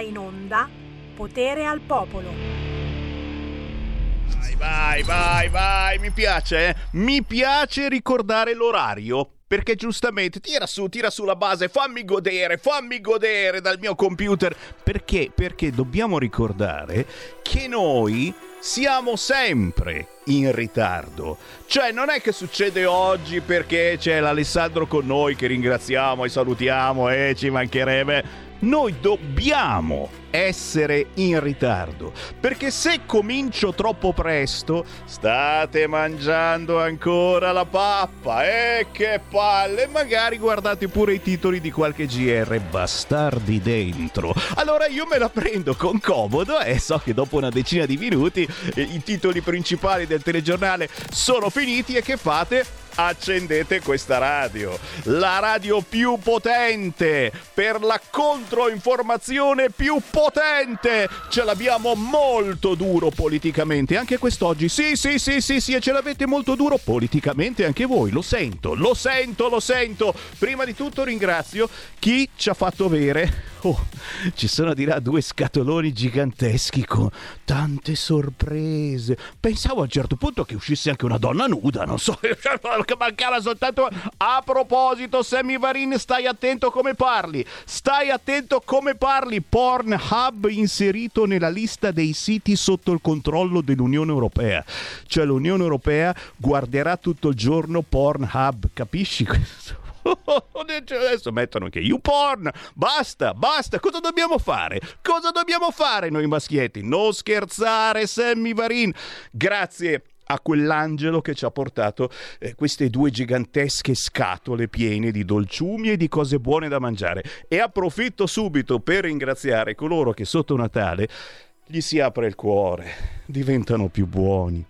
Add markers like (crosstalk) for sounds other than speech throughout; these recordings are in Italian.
in onda Potere al Popolo. Vai, vai, vai, vai, mi piace, eh? Mi piace ricordare l'orario. Perché giustamente tira su, tira su la base, fammi godere, fammi godere dal mio computer. Perché? Perché dobbiamo ricordare che noi siamo sempre in ritardo. Cioè, non è che succede oggi perché c'è l'Alessandro con noi che ringraziamo e salutiamo e ci mancherebbe. Noi dobbiamo essere in ritardo perché se comincio troppo presto state mangiando ancora la pappa e eh, che palle magari guardate pure i titoli di qualche GR bastardi dentro allora io me la prendo con comodo e so che dopo una decina di minuti eh, i titoli principali del telegiornale sono finiti e che fate? Accendete questa radio. La radio più potente per la controinformazione più potente. Ce l'abbiamo molto duro politicamente anche quest'oggi. Sì, sì, sì, sì, sì, e ce l'avete molto duro politicamente anche voi. Lo sento, lo sento, lo sento. Prima di tutto ringrazio chi ci ha fatto avere Oh, ci sono di là due scatoloni giganteschi con tante sorprese. Pensavo a un certo punto che uscisse anche una donna nuda, non so, (laughs) che mancava soltanto... A proposito, Sammy Varin, stai attento come parli. Stai attento come parli. Pornhub inserito nella lista dei siti sotto il controllo dell'Unione Europea. Cioè l'Unione Europea guarderà tutto il giorno Pornhub, capisci questo? (laughs) Adesso mettono anche YouPorn. Basta, basta. Cosa dobbiamo fare? Cosa dobbiamo fare noi maschietti? Non scherzare, Sammy Varin. Grazie a quell'angelo che ci ha portato eh, queste due gigantesche scatole piene di dolciumi e di cose buone da mangiare. E approfitto subito per ringraziare coloro che sotto Natale gli si apre il cuore, diventano più buoni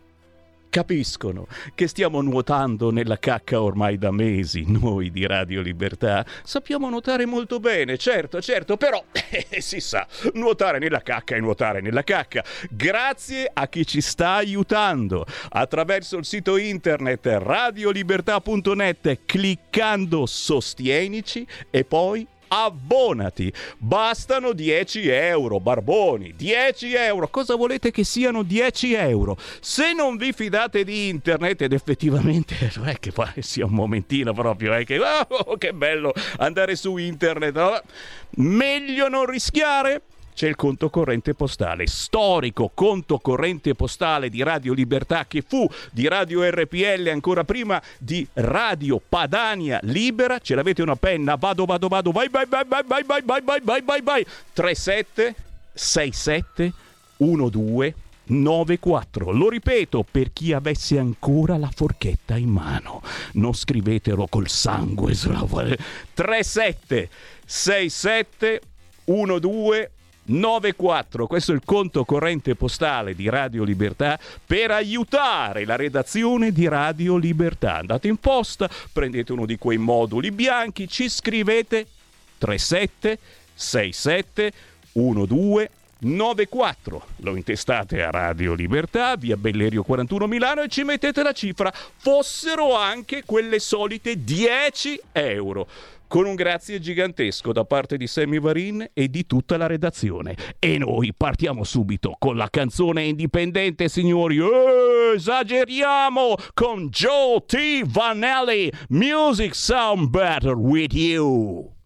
capiscono che stiamo nuotando nella cacca ormai da mesi, noi di Radio Libertà. Sappiamo nuotare molto bene, certo, certo, però eh, si sa, nuotare nella cacca è nuotare nella cacca. Grazie a chi ci sta aiutando attraverso il sito internet radiolibertà.net cliccando Sostienici e poi abbonati. Bastano 10 euro, barboni, 10 euro. Cosa volete che siano 10 euro? Se non vi fidate di internet, ed effettivamente (laughs) non è che sia un momentino proprio, è che oh, che bello andare su internet, meglio non rischiare c'è il conto corrente postale, storico conto corrente postale di Radio Libertà che fu di Radio RPL ancora prima di Radio Padania Libera. Ce l'avete una penna? Vado, vado, vado, vai, vai, vai, vai, vai, vai, vai, vai, vai, vai, vai. 37 67 12 94. Lo ripeto per chi avesse ancora la forchetta in mano. Non scrivetelo col sangue sulla 37 67 12 94. Questo è il conto corrente postale di Radio Libertà per aiutare la redazione di Radio Libertà. Andate in posta, prendete uno di quei moduli bianchi, ci scrivete 37 67 12 94. Lo intestate a Radio Libertà, via Bellerio 41 Milano e ci mettete la cifra. Fossero anche quelle solite 10 euro con un grazie gigantesco da parte di Sammy Varin e di tutta la redazione. E noi partiamo subito con la canzone indipendente, signori. Esageriamo con Joe T. Vanelli. Music sound better with you.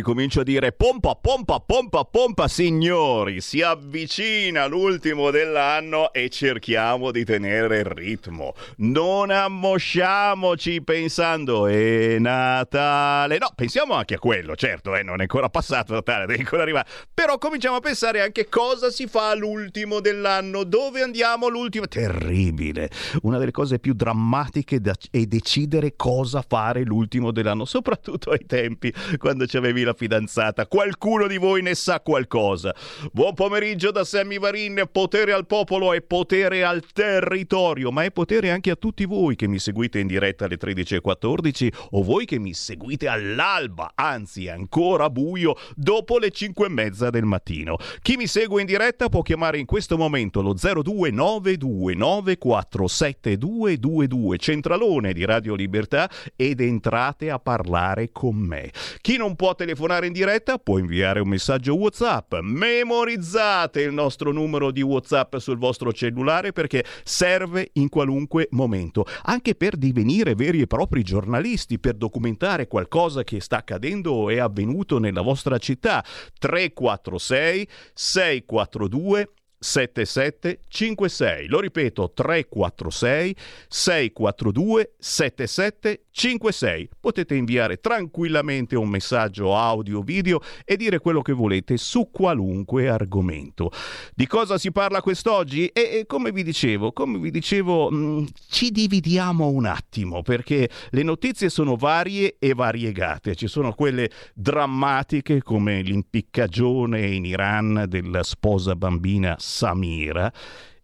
Io ricomincio a dire pompa, pompa, pompa, pompa, signori, si avvicina l'ultimo dell'anno e cerchiamo di tenere il ritmo. Non ammosciamoci pensando è Natale. No, pensiamo anche a quello, certo, eh, non è ancora passato Natale, deve ancora arrivare. Però cominciamo a pensare anche cosa si fa all'ultimo dell'anno, dove andiamo all'ultimo. Terribile. Una delle cose più drammatiche da... è decidere cosa fare l'ultimo dell'anno, soprattutto ai tempi quando avevi la fidanzata. Qualcuno di voi ne sa qualcosa. Buon pomeriggio da Sammy Varin, potere al popolo e potere al territorio, ma è potere anche a tutti voi che mi seguite in diretta alle 13.14 o voi che mi seguite all'alba, anzi ancora buio, dopo le 5 e mezza del mattino. Chi mi segue in diretta può chiamare in questo momento lo 0292947222 centralone di Radio Libertà ed entrate a parlare con me. Chi non può telefonare in diretta può inviare un messaggio WhatsApp. Memorizzate il nostro numero di WhatsApp sul vostro cellulare perché serve in qualunque momento, anche per divenire veri e propri giornalisti, per documentare qualcosa che sta accadendo o è avvenuto nella vostra città. 346 642 7756. Lo ripeto, 346 642 7756. Potete inviare tranquillamente un messaggio audio video e dire quello che volete su qualunque argomento. Di cosa si parla quest'oggi? E, e come vi dicevo, come vi dicevo, mh, mm, ci dividiamo un attimo perché le notizie sono varie e variegate. Ci sono quelle drammatiche come l'impiccagione in Iran della sposa bambina Samira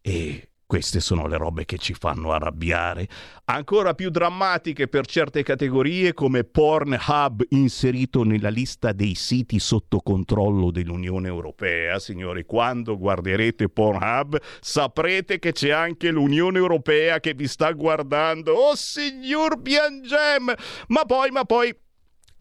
e queste sono le robe che ci fanno arrabbiare. Ancora più drammatiche per certe categorie come Pornhub inserito nella lista dei siti sotto controllo dell'Unione Europea. Signori, quando guarderete Pornhub saprete che c'è anche l'Unione Europea che vi sta guardando. Oh signor Biangem! Ma poi, ma poi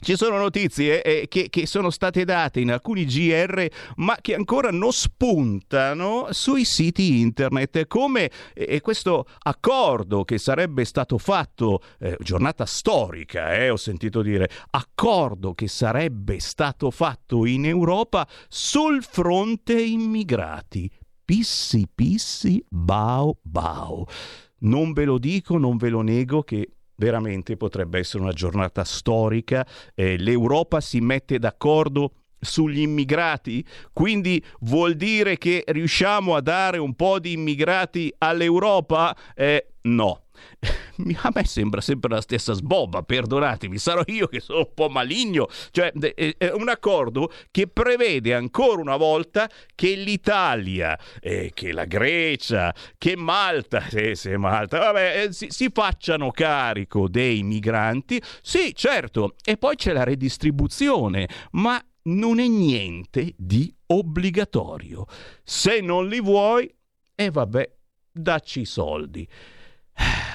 ci sono notizie eh, che, che, sono state date in alcuni GR ma che ancora non spuntano sui siti internet come eh, questo accordo che sarebbe stato fatto, eh, giornata storica eh, ho sentito dire, accordo che sarebbe stato fatto in Europa sul fronte immigrati. Pissi pissi bao bao. Non ve lo dico, non ve lo nego che veramente potrebbe essere una giornata storica. Eh, L'Europa si mette d'accordo sugli immigrati, quindi vuol dire che riusciamo a dare un po' di immigrati all'Europa? Eh, no. (laughs) a me sembra sempre la stessa sbobba, perdonatemi, sarò io che sono un po' maligno, cioè è un accordo che prevede ancora una volta che l'Italia, eh, che la Grecia, che Malta, eh, se Malta, vabbè, eh, si, si facciano carico dei migranti, sì certo, e poi c'è la redistribuzione, ma non è niente di obbligatorio. Se non li vuoi, e eh vabbè, dacci i soldi. (sighs)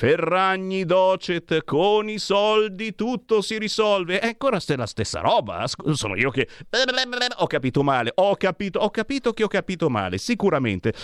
Ferragni docet, con i soldi tutto si risolve. È ancora la stessa roba. Sono io che ho capito male. Ho capito, ho capito che ho capito male, sicuramente.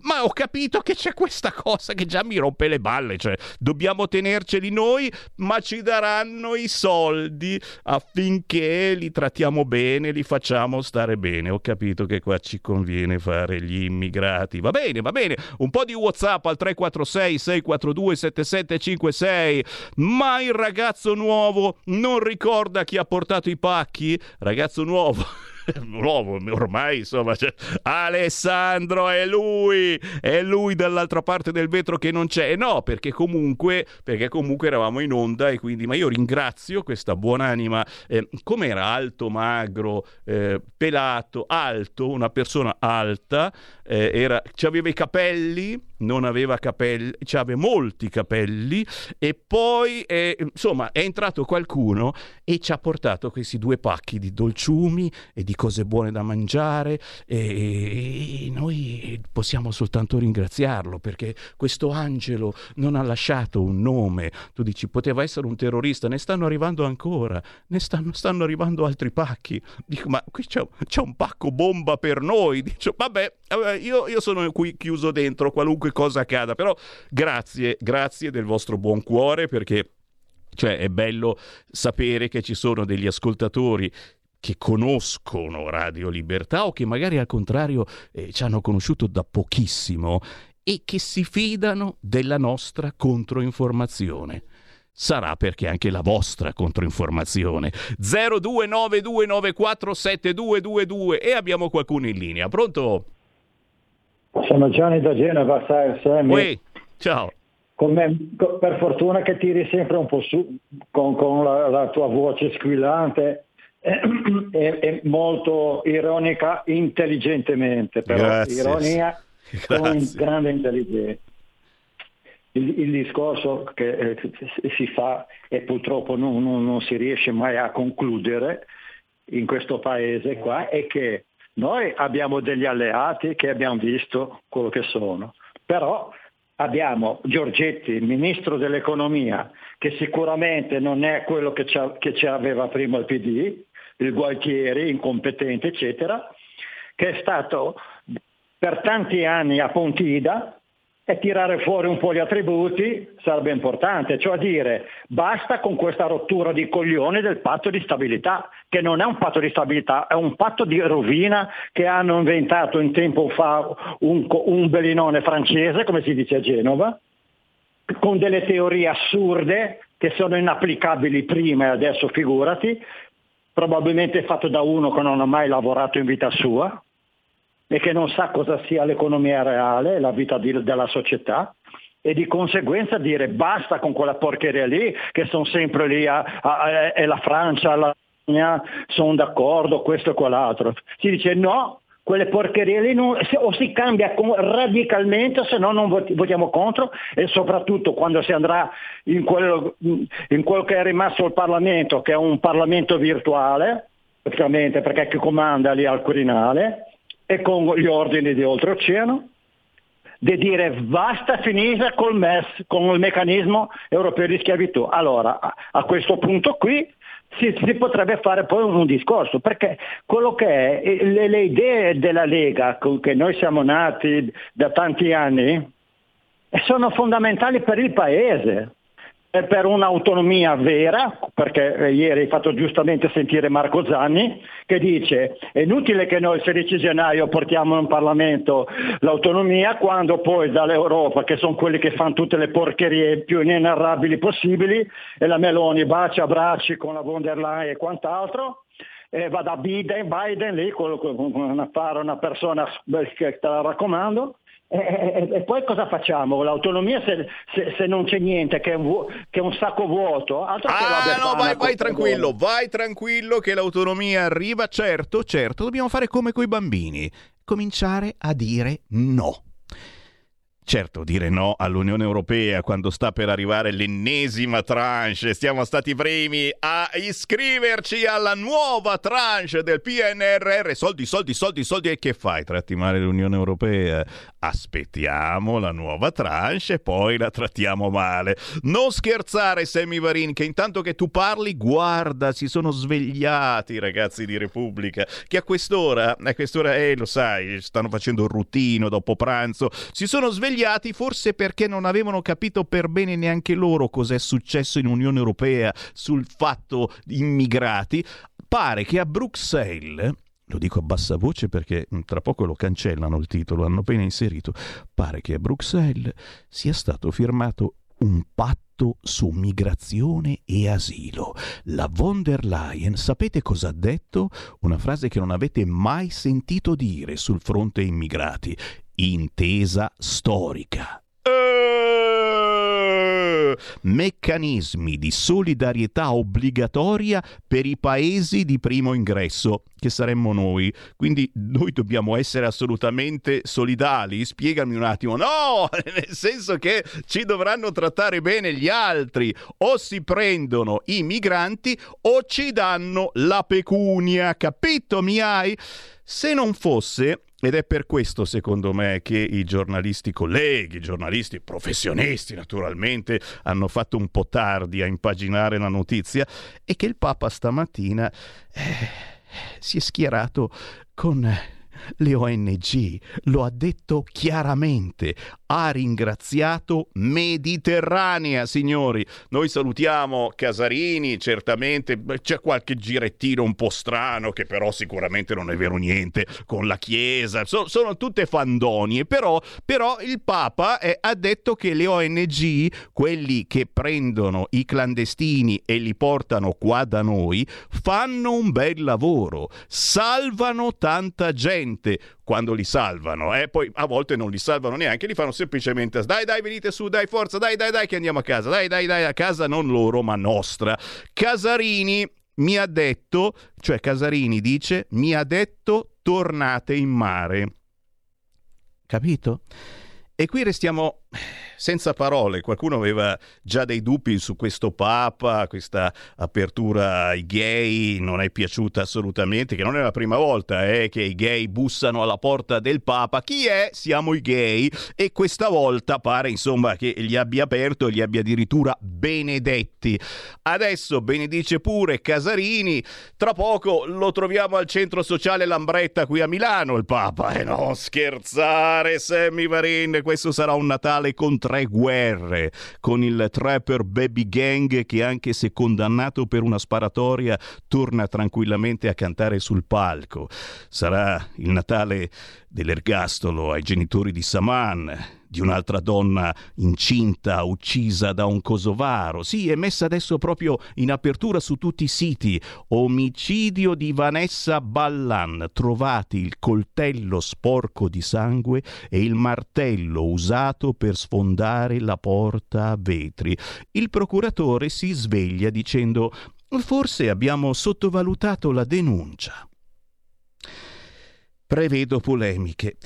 Ma ho capito che c'è questa cosa che già mi rompe le balle. Cioè, dobbiamo tenerceli noi, ma ci daranno i soldi affinché li trattiamo bene, li facciamo stare bene. Ho capito che qua ci conviene fare gli immigrati. Va bene, va bene. Un po' di WhatsApp al 346 642 77 756. Ma il ragazzo nuovo non ricorda chi ha portato i pacchi? Ragazzo nuovo. (laughs) nuovo ormai insomma cioè, Alessandro è lui è lui dall'altra parte del vetro che non c'è no perché comunque perché comunque eravamo in onda e quindi ma io ringrazio questa buonanima eh, come era alto magro eh, pelato alto una persona alta eh, era, aveva i capelli non aveva capelli, aveva molti capelli e poi eh, insomma è entrato qualcuno e ci ha portato questi due pacchi di dolciumi e di cose buone da mangiare e, e noi possiamo soltanto ringraziarlo perché questo angelo non ha lasciato un nome. Tu dici poteva essere un terrorista, ne stanno arrivando ancora, ne stanno, stanno arrivando altri pacchi. Dico ma qui c'è, c'è un pacco bomba per noi. Dico vabbè, io, io sono qui chiuso dentro qualunque cosa accada, però grazie, grazie del vostro buon cuore perché Cioè è bello sapere che ci sono degli ascoltatori che conoscono Radio Libertà o che magari al contrario eh, ci hanno conosciuto da pochissimo e che si fidano della nostra controinformazione. Sarà perché anche la vostra controinformazione. 0292947222 e abbiamo qualcuno in linea. Pronto? Sono Gianni da Genova, sai, Uè, ciao. Me, per fortuna che tiri sempre un po' su con, con la, la, tua voce squillante e, e, molto ironica intelligentemente, però Grazie. ironia (laughs) Grazie. con grande intelligenza. Il, il discorso che eh, si fa e purtroppo non, non, non si riesce mai a concludere in questo paese qua è che noi abbiamo degli alleati che abbiamo visto quello che sono, però abbiamo Giorgetti, ministro dell'economia, che sicuramente non è quello che ci aveva prima il PD, il Gualtieri, incompetente, eccetera, che è stato per tanti anni a Pontida e tirare fuori un po' gli attributi sarebbe importante, cioè dire basta con questa rottura di coglione del patto di stabilità, che non è un patto di stabilità, è un patto di rovina che hanno inventato in tempo fa un, un bellinone francese, come si dice a Genova, con delle teorie assurde che sono inapplicabili prima e adesso figurati, probabilmente fatto da uno che non ha mai lavorato in vita sua, e che non sa cosa sia l'economia reale, la vita di, della società e di conseguenza dire basta con quella porcheria lì che sono sempre lì a, a, a, e la Francia, la sono d'accordo, questo e quell'altro. Si dice no, quelle porcherie lì non, o si cambia radicalmente se no non votiamo contro e soprattutto quando si andrà in quello, in quello che è rimasto il Parlamento, che è un Parlamento virtuale, praticamente perché chi comanda lì al Quirinale, e con gli ordini di oltreoceano, di dire basta finire col MES, con il meccanismo europeo di schiavitù. Allora, a, a questo punto qui si, si, potrebbe fare poi un discorso, perché quello che è, le, le idee della Lega, con che noi siamo nati da tanti anni, sono fondamentali per il Paese per un'autonomia vera, perché eh, ieri hai fatto giustamente sentire Marco Zanni, che dice è inutile che noi il 16 gennaio portiamo in Parlamento l'autonomia quando poi dall'Europa, che sono quelli che fanno tutte le porcherie più inenarrabili possibili, e la Meloni bacia a bracci con la von der Leyen e quant'altro, e va da Biden, Biden lì, quello, una, una persona che te la raccomando, e, e, e, poi cosa facciamo? L'autonomia se, se, se non c'è niente, che è un, che è un sacco vuoto. Altro ah no, vai, vai tranquillo, vai tranquillo che l'autonomia arriva. Certo, certo, dobbiamo fare come coi bambini. Cominciare a dire no. Certo, dire no all'Unione Europea quando sta per arrivare l'ennesima tranche, siamo stati primi a iscriverci alla nuova tranche del PNRR, soldi, soldi, soldi, soldi, e che fai? Tratti male l'Unione Europea? Aspettiamo la nuova tranche e poi la trattiamo male. Non scherzare, Sammy Varin, che intanto che tu parli, guarda, si sono svegliati i ragazzi di Repubblica, che a quest'ora, a quest'ora, eh, lo sai, stanno facendo il ruttino dopo pranzo, si sono svegliati svegliati forse perché non avevano capito per bene neanche loro cos'è successo in Unione Europea sul fatto immigrati. Pare che a Bruxelles lo dico a bassa voce perché tra poco lo cancellano il titolo, hanno appena inserito. Pare che a Bruxelles sia stato firmato un patto su migrazione e asilo. La von der Leyen, sapete cosa ha detto? Una frase che non avete mai sentito dire sul fronte immigrati intesa storica. Meccanismi di solidarietà obbligatoria per i paesi di primo ingresso, che saremmo noi. Quindi noi dobbiamo essere assolutamente solidali. Spiegami un attimo. No, (laughs) nel senso che ci dovranno trattare bene gli altri. O si prendono i migranti o ci danno la pecunia. Capito, mi hai? Se non fosse ed è per questo, secondo me, che i giornalisti colleghi, i giornalisti professionisti, naturalmente, hanno fatto un po' tardi a impaginare la notizia e che il Papa stamattina eh, si è schierato con le ONG, lo ha detto chiaramente, ha ringraziato Mediterranea, signori. Noi salutiamo Casarini, certamente c'è qualche girettino un po' strano che però sicuramente non è vero niente con la Chiesa, so, sono tutte fandonie, però, però il Papa eh, ha detto che le ONG, quelli che prendono i clandestini e li portano qua da noi, fanno un bel lavoro, salvano tanta gente quando li salvano, eh? poi a volte non li salvano neanche, li fanno semplicemente dai dai venite su, dai forza, dai dai dai che andiamo a casa, dai dai dai a casa non loro ma nostra. Casarini mi ha detto, cioè Casarini dice, mi ha detto tornate in mare. Capito? E qui restiamo senza parole. Qualcuno aveva già dei dubbi su questo Papa, questa apertura ai gay non è piaciuta assolutamente, che non è la prima volta eh, che i gay bussano alla porta del Papa. Chi è? Siamo i gay. E questa volta pare insomma che li abbia aperto e li abbia addirittura benedetti. Adesso benedice pure Casarini. Tra poco lo troviamo al centro sociale Lambretta qui a Milano il Papa. E eh, non scherzare, Sammy Varin, questo sarà un Natale con tre guerre, con il trapper Baby Gang che anche se condannato per una sparatoria torna tranquillamente a cantare sul palco. Sarà il Natale dell'ergastolo ai genitori di Saman, di un'altra donna incinta uccisa da un kosovaro. Sì, è messa adesso proprio in apertura su tutti i siti. Omicidio di Vanessa Ballan. Trovati il coltello sporco di sangue e il martello usato per sfondare la porta a vetri. Il procuratore si sveglia dicendo Forse abbiamo sottovalutato la denuncia. Prevedo polemiche.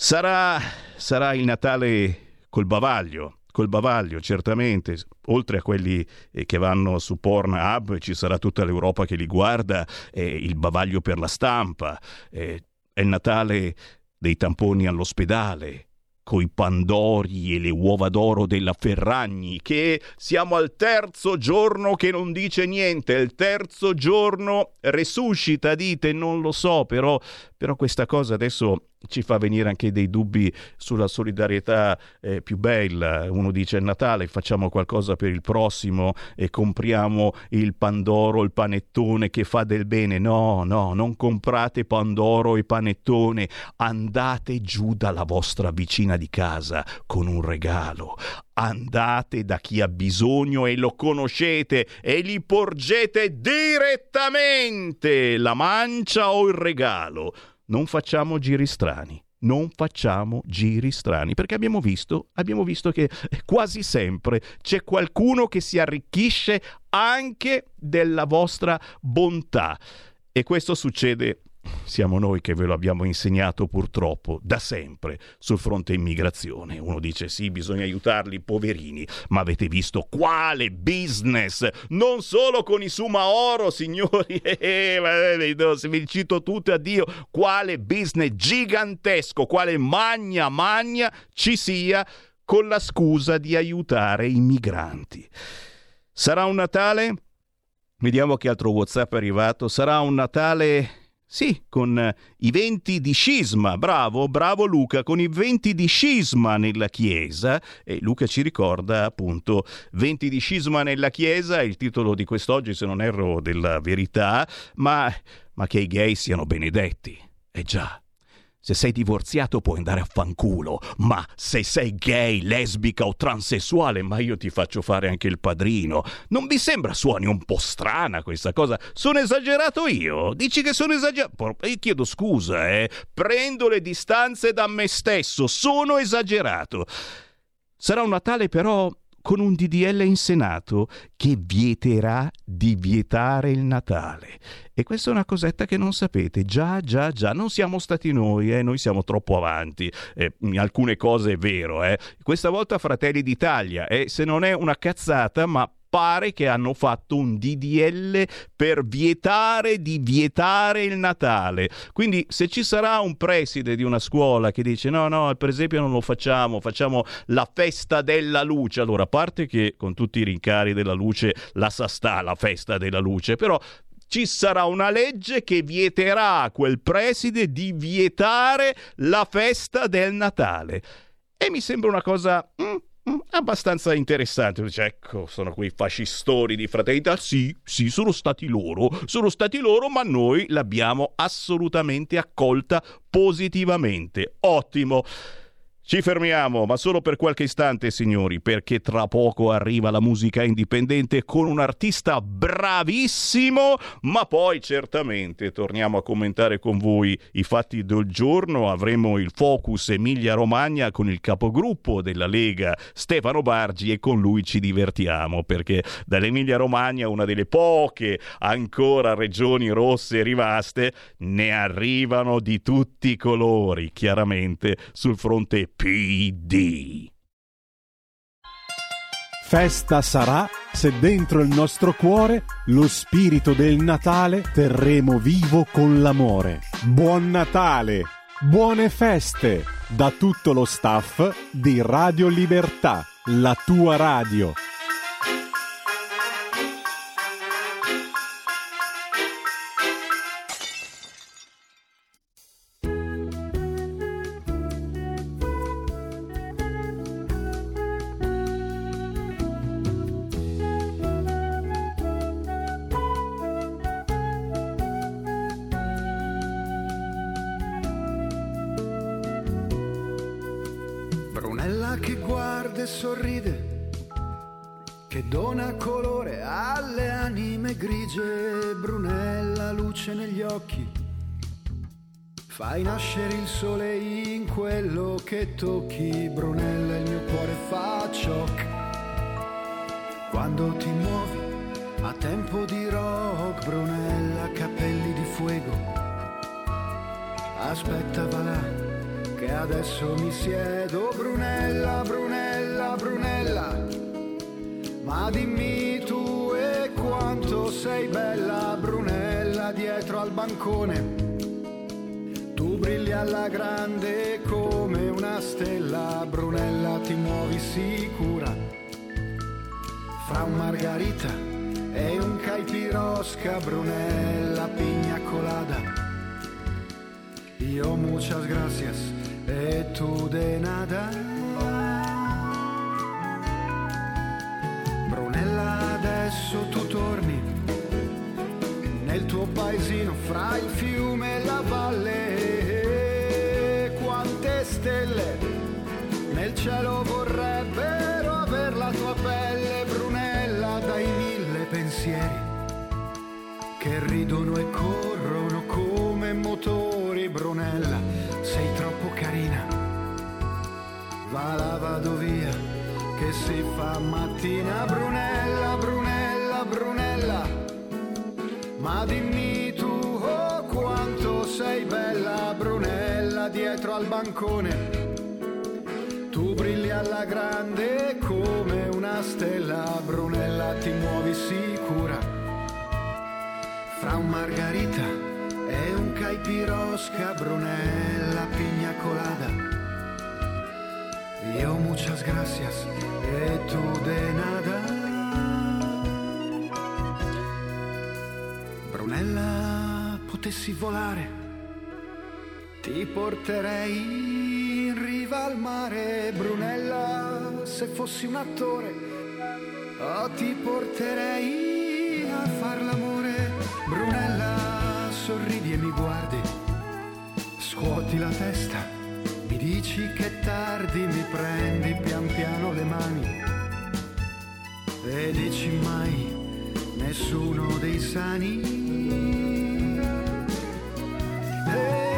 Sarà, sarà il Natale col bavaglio, col bavaglio certamente, oltre a quelli eh, che vanno su Pornhub, ci sarà tutta l'Europa che li guarda, eh, il bavaglio per la stampa, eh, è il Natale dei tamponi all'ospedale, coi pandori e le uova d'oro della Ferragni, che siamo al terzo giorno che non dice niente, il terzo giorno resuscita, dite, non lo so, però, però questa cosa adesso ci fa venire anche dei dubbi sulla solidarietà eh, più bella. Uno dice è Natale, facciamo qualcosa per il prossimo e compriamo il Pandoro, il panettone che fa del bene. No, no, non comprate Pandoro e panettone, andate giù dalla vostra vicina di casa con un regalo. Andate da chi ha bisogno e lo conoscete e gli porgete direttamente la mancia o il regalo non facciamo giri strani. Non facciamo giri strani perché abbiamo visto, abbiamo visto che quasi sempre c'è qualcuno che si arricchisce anche della vostra bontà. E questo succede siamo noi che ve lo abbiamo insegnato purtroppo da sempre sul fronte immigrazione. Uno dice sì, bisogna aiutarli, poverini, ma avete visto quale business? Non solo con i Sumaoro, (laughs) signori, eh, eh, se vi cito tutte a Dio, quale business gigantesco, quale magna magna ci sia con la scusa di aiutare i migranti. Sarà un Natale? Vediamo che altro WhatsApp è arrivato. Sarà un Natale sì, con eh, i venti di scisma, bravo, bravo Luca, con i venti di scisma nella Chiesa, e Luca ci ricorda appunto venti di scisma nella Chiesa, il titolo di quest'oggi se non erro della verità, ma, ma che i gay siano benedetti. Eh già, se sei divorziato puoi andare a fanculo, ma se sei gay, lesbica o transessuale, ma io ti faccio fare anche il padrino. Non vi sembra suoni un po' strana questa cosa? Sono esagerato io? Dici che sono esagerato? Io chiedo scusa, eh. Prendo le distanze da me stesso, sono esagerato. Sarà un Natale però con un DDL in Senato che vieterà di vietare il Natale. E questa è una cosetta che non sapete. Già, già, già, non siamo stati noi, eh? noi siamo troppo avanti. Eh, alcune cose è vero, eh? Questa volta Fratelli d'Italia, eh? se non è una cazzata, ma pare che hanno fatto un DDL per vietare di vietare il Natale. Quindi se ci sarà un preside di una scuola che dice no, no, per esempio non lo facciamo, facciamo la festa della luce, allora a parte che con tutti i rincari della luce la sa sta la festa della luce, però ci sarà una legge che vieterà a quel preside di vietare la festa del Natale. E mi sembra una cosa mm, abbastanza interessante. Dice, ecco, sono quei fascistori di fraternità. Sì, sì, sono stati loro, sono stati loro, ma noi l'abbiamo assolutamente accolta positivamente. Ottimo. Ci fermiamo, ma solo per qualche istante, signori, perché tra poco arriva la musica indipendente con un artista bravissimo, ma poi certamente torniamo a commentare con voi i fatti del giorno. Avremo il focus Emilia-Romagna con il capogruppo della Lega Stefano Bargi e con lui ci divertiamo perché dall'Emilia-Romagna, una delle poche ancora regioni rosse rimaste, ne arrivano di tutti i colori, chiaramente sul fronte PD. Festa sarà se dentro il nostro cuore lo spirito del Natale terremo vivo con l'amore. Buon Natale! Buone feste da tutto lo staff di Radio Libertà, la tua radio. Fai nascere il sole in quello che tocchi, Brunella, il mio cuore fa ciocca. Quando ti muovi a tempo di rock, Brunella, capelli di fuego. Aspetta, va là, che adesso mi siedo, Brunella, Brunella, Brunella. Ma dimmi sei bella, Brunella, dietro al bancone tu brilli alla grande come una stella, Brunella ti muovi sicura. Fra un margarita e un caipirosca, Brunella pigna colada. Io muchas gracias e tu de nada. Brunella adesso tu torni nel tuo paesino fra il fiume e la valle. Stelle nel cielo vorrebbero aver la tua pelle brunella dai mille pensieri che ridono e corrono come motori brunella sei troppo carina. Va là vado via che si fa mattina brunella brunella brunella ma dimmi tu oh quanto sei bella brunella dietro al bancone. Tu brilli alla grande come una stella, Brunella ti muovi sicura. Fra un margarita e un caipirosca, Brunella pigna colada. Io muchas gracias e tu de nada. Brunella potessi volare ti porterei in riva al mare, Brunella, se fossi un attore. Oh, ti porterei a far l'amore, Brunella, sorridi e mi guardi, scuoti la testa, mi dici che tardi, mi prendi pian piano le mani e dici mai nessuno dei sani. Gracias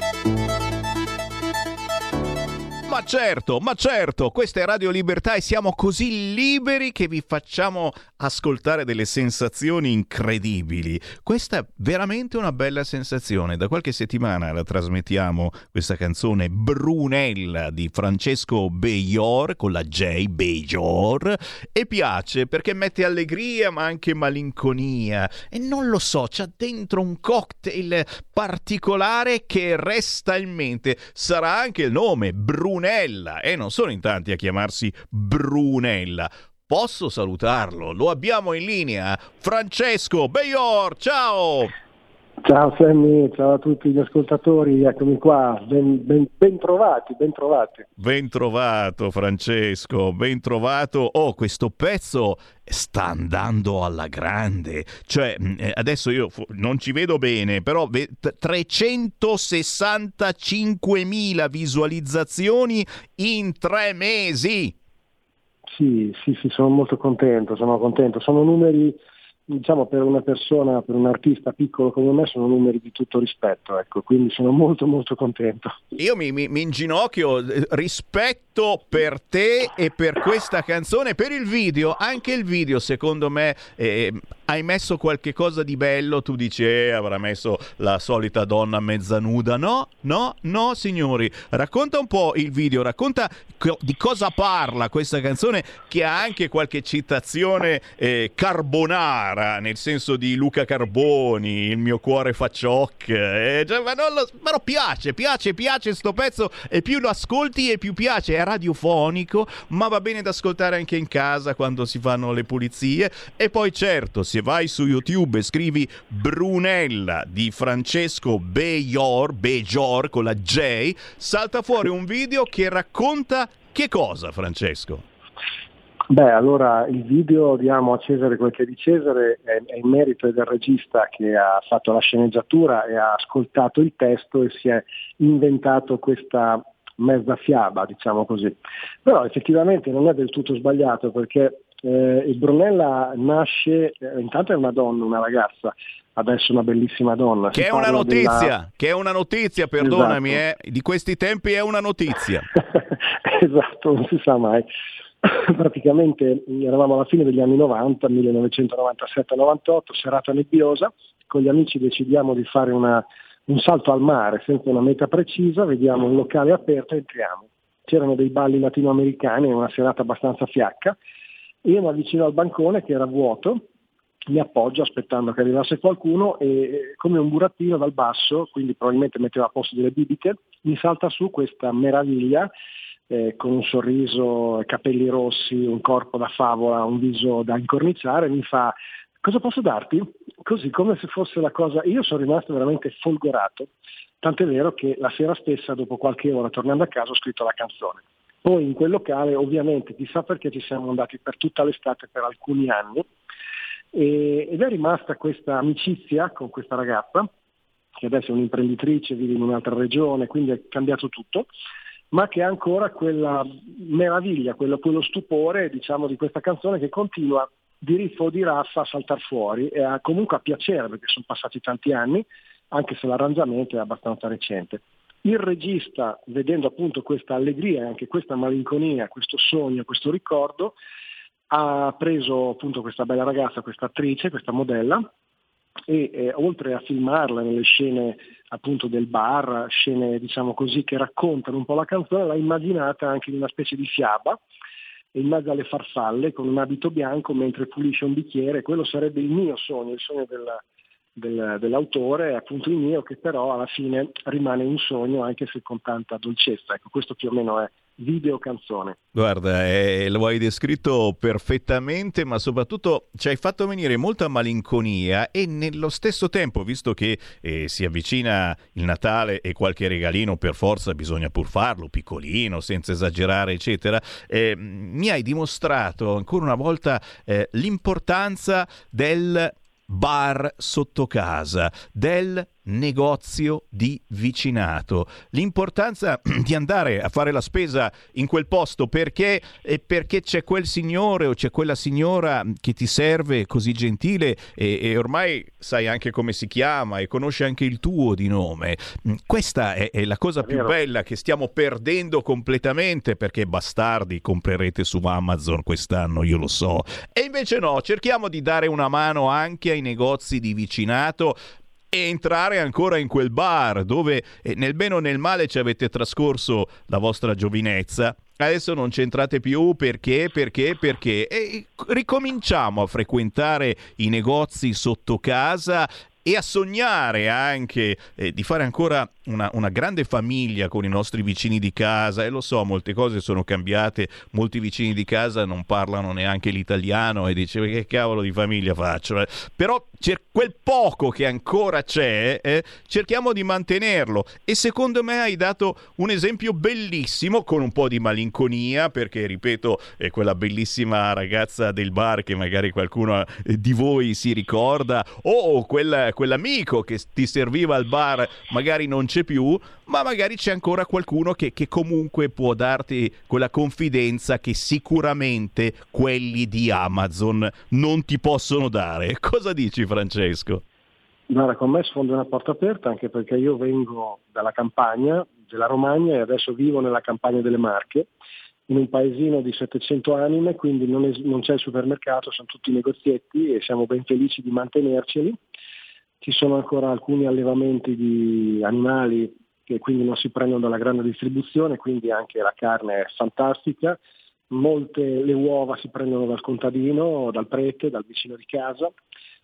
Certo, ma certo, questa è Radio Libertà e siamo così liberi che vi facciamo ascoltare delle sensazioni incredibili. Questa è veramente una bella sensazione. Da qualche settimana la trasmettiamo questa canzone Brunella di Francesco Bejor con la J Bejor e piace perché mette allegria ma anche malinconia e non lo so, c'ha dentro un cocktail particolare che resta in mente. Sarà anche il nome Brunella Brunella e non sono in tanti a chiamarsi Brunella. Posso salutarlo? Lo abbiamo in linea. Francesco Beior, ciao! Ciao Sammy, ciao a tutti gli ascoltatori, eccomi qua, ben, ben, ben, trovati, ben trovati. Ben trovato Francesco, ben trovato. Oh, questo pezzo sta andando alla grande, cioè mm, eh, adesso io non ci vedo bene, però 365.000 visualizzazioni in tre mesi. Sì, sì, sì, sono molto contento, sono contento. Sono numeri diciamo per una persona, per un artista piccolo come me sono numeri di tutto rispetto, ecco, quindi sono molto molto contento. Io mi, mi, mi inginocchio, eh, rispetto per te e per questa canzone, per il video, anche il video secondo me eh, hai messo qualche cosa di bello, tu dici eh, avrà messo la solita donna mezza nuda, no, no, no signori, racconta un po' il video, racconta co- di cosa parla questa canzone che ha anche qualche citazione eh, carbonara nel senso di Luca Carboni, il mio cuore fa ciocch. Eh, cioè, ma lo, però piace, piace, piace sto pezzo e più lo ascolti e più piace. È radiofonico, ma va bene da ascoltare anche in casa quando si fanno le pulizie. E poi certo, vai su YouTube e scrivi Brunella di Francesco Bejor, Bejor con la J, salta fuori un video che racconta che cosa, Francesco? Beh, allora il video diamo a Cesare quel che è di Cesare è, è in merito del regista che ha fatto la sceneggiatura e ha ascoltato il testo e si è inventato questa mezza fiaba, diciamo così. Però effettivamente non è del tutto sbagliato perché eh, il Brunella nasce, eh, intanto è una donna, una ragazza, adesso una bellissima donna. Che è una notizia, della... che è una notizia, perdonami, esatto. eh, di questi tempi è una notizia. (laughs) esatto, non si sa mai. (coughs) praticamente eravamo alla fine degli anni 90, 1997-98, serata nebbiosa, con gli amici decidiamo di fare una, un salto al mare senza una meta precisa, vediamo un locale aperto e entriamo. C'erano dei balli latinoamericani, una serata abbastanza fiacca, io mi avvicino al bancone che era vuoto, mi appoggio aspettando che arrivasse qualcuno e come un burattino dal basso, quindi probabilmente metteva a posto delle bibite, mi salta su questa meraviglia eh, con un sorriso, capelli rossi, un corpo da favola, un viso da incorniciare, mi fa cosa posso darti? Così come se fosse la cosa, io sono rimasto veramente folgorato, tant'è vero che la sera stessa, dopo qualche ora, tornando a casa, ho scritto la canzone. Poi in quel locale, ovviamente, chissà perché ci siamo andati per tutta l'estate, per alcuni anni, e, ed è rimasta questa amicizia con questa ragazza, che adesso è un'imprenditrice, vive in un'altra regione, quindi è cambiato tutto ma che ha ancora quella meraviglia, quello, quello stupore diciamo, di questa canzone che continua di riffo o di raffa a saltare fuori e a, comunque a piacere perché sono passati tanti anni, anche se l'arrangiamento è abbastanza recente. Il regista, vedendo appunto questa allegria e anche questa malinconia, questo sogno, questo ricordo, ha preso appunto questa bella ragazza, questa attrice, questa modella, e eh, oltre a filmarla nelle scene appunto del bar, scene diciamo così che raccontano un po' la canzone, l'ha immaginata anche in una specie di fiaba in mezzo alle farfalle con un abito bianco mentre pulisce un bicchiere, quello sarebbe il mio sogno, il sogno della, del, dell'autore, appunto il mio, che però alla fine rimane un sogno anche se con tanta dolcezza. Ecco, questo più o meno è video canzone. Guarda, eh, lo hai descritto perfettamente, ma soprattutto ci hai fatto venire molta malinconia e nello stesso tempo, visto che eh, si avvicina il Natale e qualche regalino per forza bisogna pur farlo, piccolino, senza esagerare, eccetera, eh, mi hai dimostrato ancora una volta eh, l'importanza del bar sotto casa, del negozio di vicinato. L'importanza (clears throat) di andare a fare la spesa in quel posto perché, perché c'è quel signore o c'è quella signora che ti serve così gentile e, e, ormai sai anche come si chiama e conosce anche il tuo di nome. Questa è, è la cosa più bella che stiamo perdendo completamente perché bastardi comprerete su Amazon quest'anno, io lo so. E invece no, cerchiamo di dare una mano anche ai negozi di vicinato e entrare ancora in quel bar dove eh, nel bene o nel male ci avete trascorso la vostra giovinezza. Adesso non c'entrate più perché, perché, perché. E ricominciamo a frequentare i negozi sotto casa e a sognare anche eh, di fare ancora una, una, grande famiglia con i nostri vicini di casa e lo so, molte cose sono cambiate, molti vicini di casa non parlano neanche l'italiano e dice che cavolo di famiglia faccio, eh? però cer- quel poco che ancora c'è eh, cerchiamo di mantenerlo. E secondo me hai dato un esempio bellissimo con un po' di malinconia perché ripeto è quella bellissima ragazza del bar che magari qualcuno eh, di voi si ricorda o quella, quell'amico che ti serviva al bar magari non c'è più, ma magari c'è ancora qualcuno che, che comunque può darti quella confidenza che sicuramente quelli di Amazon non ti possono dare. (laughs) Cosa dici Francesco? Guarda, con me sfondo una porta aperta anche perché io vengo dalla campagna, della Romagna e adesso vivo nella campagna delle Marche, in un paesino di 700 anime, quindi non, es- non c'è il supermercato, sono tutti negozietti e siamo ben felici di mantenerceli ci sono ancora alcuni allevamenti di animali che quindi non si prendono dalla grande distribuzione, quindi anche la carne è fantastica. Molte le uova si prendono dal contadino, dal prete, dal vicino di casa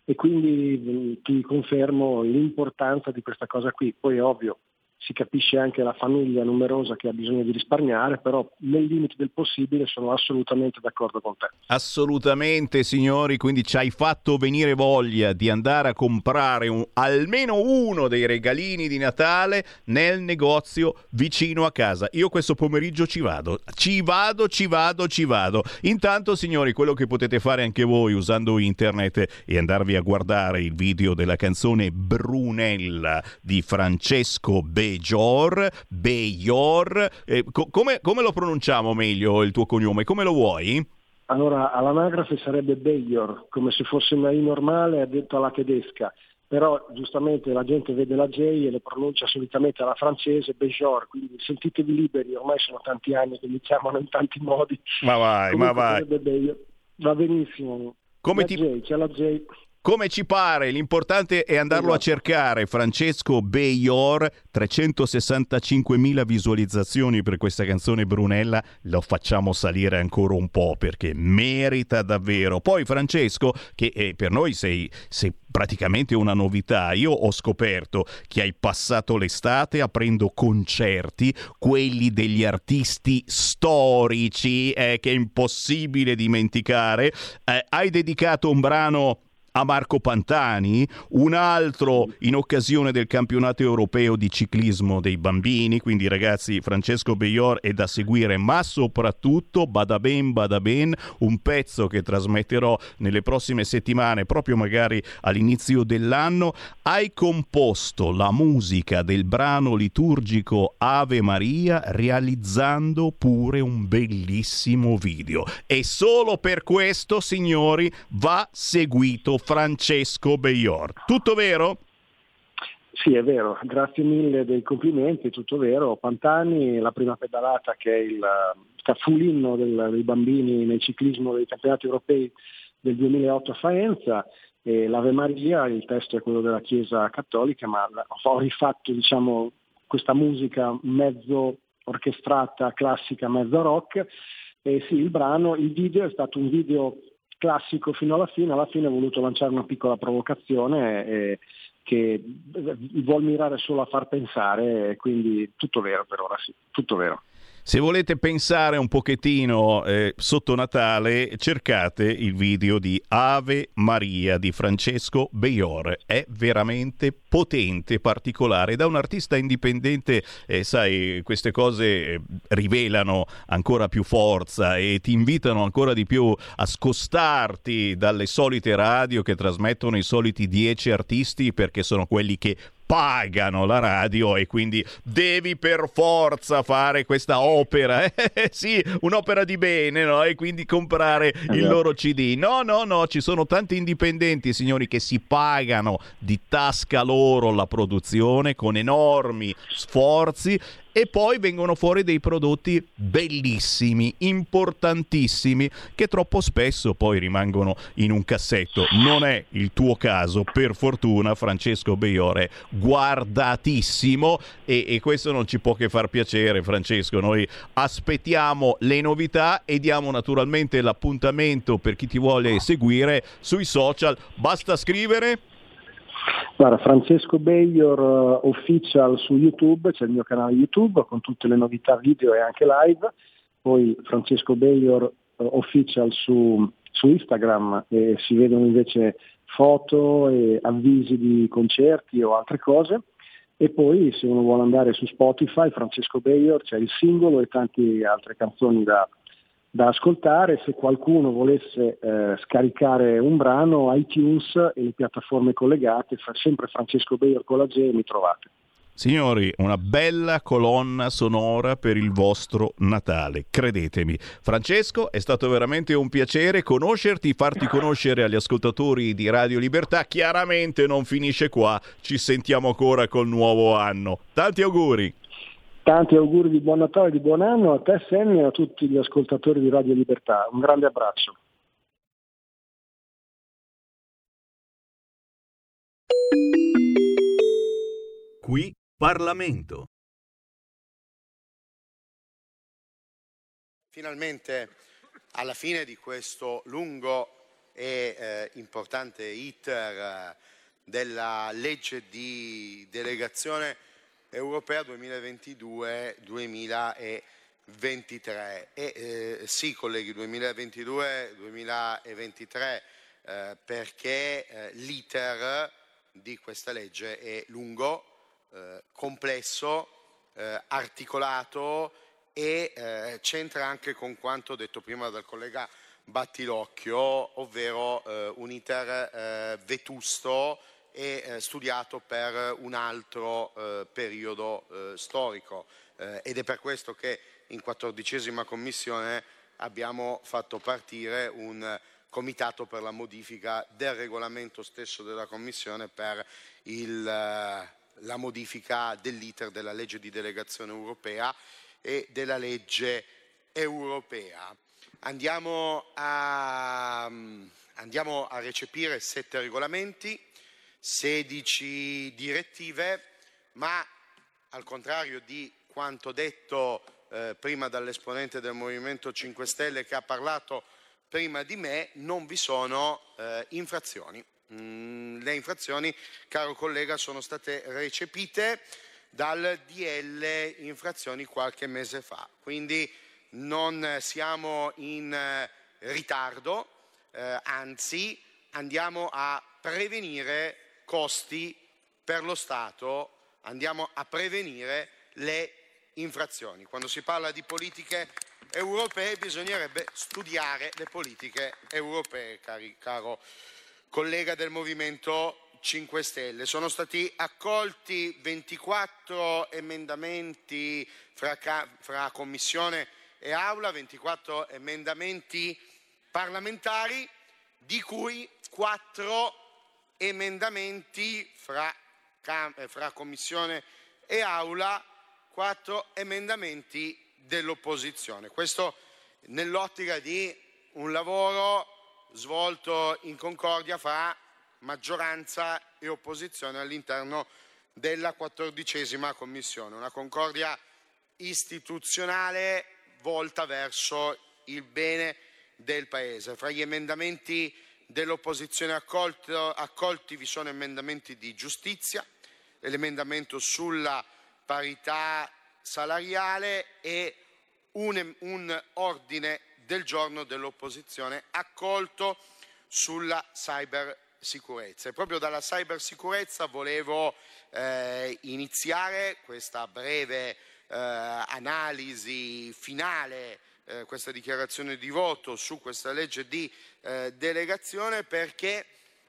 e quindi ti confermo l'importanza di questa cosa qui. Poi è ovvio, si capisce anche la famiglia numerosa che ha bisogno di risparmiare, però nei limiti del possibile sono assolutamente d'accordo con te. Assolutamente signori, quindi ci hai fatto venire voglia di andare a comprare un, almeno uno dei regalini di Natale nel negozio vicino a casa. Io questo pomeriggio ci vado, ci vado, ci vado, ci vado. Intanto signori, quello che potete fare anche voi usando internet e andarvi a guardare il video della canzone Brunella di Francesco Be Bejor, Bejor, eh, co- come, come, lo pronunciamo meglio il tuo cognome? Come lo vuoi? Allora, all'anagrafe sarebbe Bejor, come se fosse una I normale detto alla tedesca, però giustamente la gente vede la J e le pronuncia solitamente alla francese Bejor, quindi sentitevi liberi, ormai sono tanti anni che mi chiamano in tanti modi. Ma vai, Comunque ma vai. Va benissimo. Come ti... J, c'è la J come ci pare, l'importante è andarlo a esatto. cercare. Francesco Bayor, 365.000 visualizzazioni per questa canzone Brunella, lo facciamo salire ancora un po' perché merita davvero. Poi Francesco, che eh, per noi sei, sei praticamente una novità. Io ho scoperto che hai passato l'estate aprendo concerti, quelli degli artisti storici, eh, che è impossibile dimenticare. Eh, hai dedicato un brano a Marco Pantani, un altro in occasione del campionato europeo di ciclismo dei bambini, quindi ragazzi Francesco Beior è da seguire, ma soprattutto bada ben bada ben, un pezzo che trasmetterò nelle prossime settimane, proprio magari all'inizio dell'anno, hai composto la musica del brano liturgico Ave Maria realizzando pure un bellissimo video. E solo per questo signori va seguito Francesco Beior. Tutto vero? Sì, è vero, grazie mille dei complimenti, tutto vero. Pantani, la prima pedalata che è il caffulinno del, dei bambini nel ciclismo dei campionati europei del 2008 a Faenza, e l'Ave Maria, il testo è quello della Chiesa Cattolica, ma ho rifatto diciamo, questa musica mezzo orchestrata, classica, mezzo rock. E sì, il brano, il video è stato un video classico fino alla fine, alla fine ho voluto lanciare una piccola provocazione eh, che vuol mirare solo a far pensare, quindi tutto vero per ora sì, tutto vero. Se volete pensare un pochettino eh, sotto Natale, cercate il video di Ave Maria di Francesco Beior. È veramente potente, particolare. Da un artista indipendente, eh, sai, queste cose eh, rivelano ancora più forza e ti invitano ancora di più a scostarti dalle solite radio che trasmettono i soliti dieci artisti perché sono quelli che pagano la radio e quindi devi per forza fare questa opera. (laughs) Eh, sì, un'opera di bene, no? E quindi comprare il Esatto. loro CD. No, no, no, ci sono tanti indipendenti, signori, che si pagano di tasca loro la produzione con enormi sforzi e poi vengono fuori dei prodotti bellissimi, importantissimi, che troppo spesso poi rimangono in un cassetto. Non è il tuo caso, per fortuna, Francesco Beiore, guardatissimo e, e questo non ci può che far piacere, Francesco. Noi aspettiamo le novità e diamo naturalmente l'appuntamento per chi ti vuole seguire sui social. Basta scrivere. Guarda, Francesco Bayor uh, Official su YouTube, c'è il mio canale YouTube con tutte le novità video e anche live, poi Francesco Bayor uh, Official su, su Instagram e si vedono invece foto e avvisi di concerti o altre cose. E poi se uno vuole andare su Spotify, Francesco Bayor, c'è il singolo e tante altre canzoni da, da ascoltare. Se qualcuno volesse eh, scaricare un brano, iTunes e le piattaforme collegate, fa sempre Francesco Bayor con la G mi trovate. Signori, una bella colonna sonora per il vostro Natale, credetemi. Francesco, è stato veramente un piacere conoscerti, farti conoscere agli ascoltatori di Radio Libertà. Chiaramente non finisce qua, ci sentiamo ancora col nuovo anno. Tanti auguri! Tanti auguri di buon Natale e di buon anno a te Sammy e a tutti gli ascoltatori di Radio Libertà. Un grande abbraccio. Qui Parlamento. Finalmente alla fine di questo lungo e eh, importante iter eh, della legge di delegazione europea 2022-2023 e eh, sì colleghi 2022-2023 eh, perché eh, l'iter di questa legge è lungo, eh, complesso, eh, articolato e eh, c'entra anche con quanto detto prima dal collega Battilocchio, ovvero un iter vetusto e eh, studiato per un altro eh, periodo eh, storico ed è per questo che in quattordicesima commissione abbiamo fatto partire un comitato per la modifica del regolamento stesso della commissione per il, la modifica dell'iter della legge di delegazione europea e della legge europea. Andiamo a, andiamo a recepire sette regolamenti, 16 direttive, ma al contrario di quanto detto eh, prima dall'esponente del Movimento 5 Stelle che ha parlato prima di me, non vi sono eh, infrazioni. Mm, le infrazioni, caro collega, sono state recepite dal DL infrazioni qualche mese fa, quindi non siamo in eh, ritardo, eh, anzi andiamo a prevenire costi per lo Stato, andiamo a prevenire le infrazioni. Quando si parla di politiche europee bisognerebbe studiare le politiche europee, cari, caro collega del Movimento 5 Stelle. Sono stati accolti 24 emendamenti fra, fra Commissione e Aula, 24 emendamenti parlamentari, di cui 4 emendamenti fra, fra Commissione e Aula, 4 emendamenti dell'opposizione. Questo nell'ottica di un lavoro svolto in concordia fra maggioranza e opposizione all'interno della quattordicesima commissione, una concordia istituzionale volta verso il bene del Paese. Fra gli emendamenti dell'opposizione accolto, accolti vi sono emendamenti di giustizia, l'emendamento sulla parità salariale e un, un ordine del giorno dell'opposizione accolto sulla cybersicurezza. E proprio dalla cybersicurezza volevo eh, iniziare questa breve eh, analisi finale, eh, questa dichiarazione di voto su questa legge di eh, delegazione perché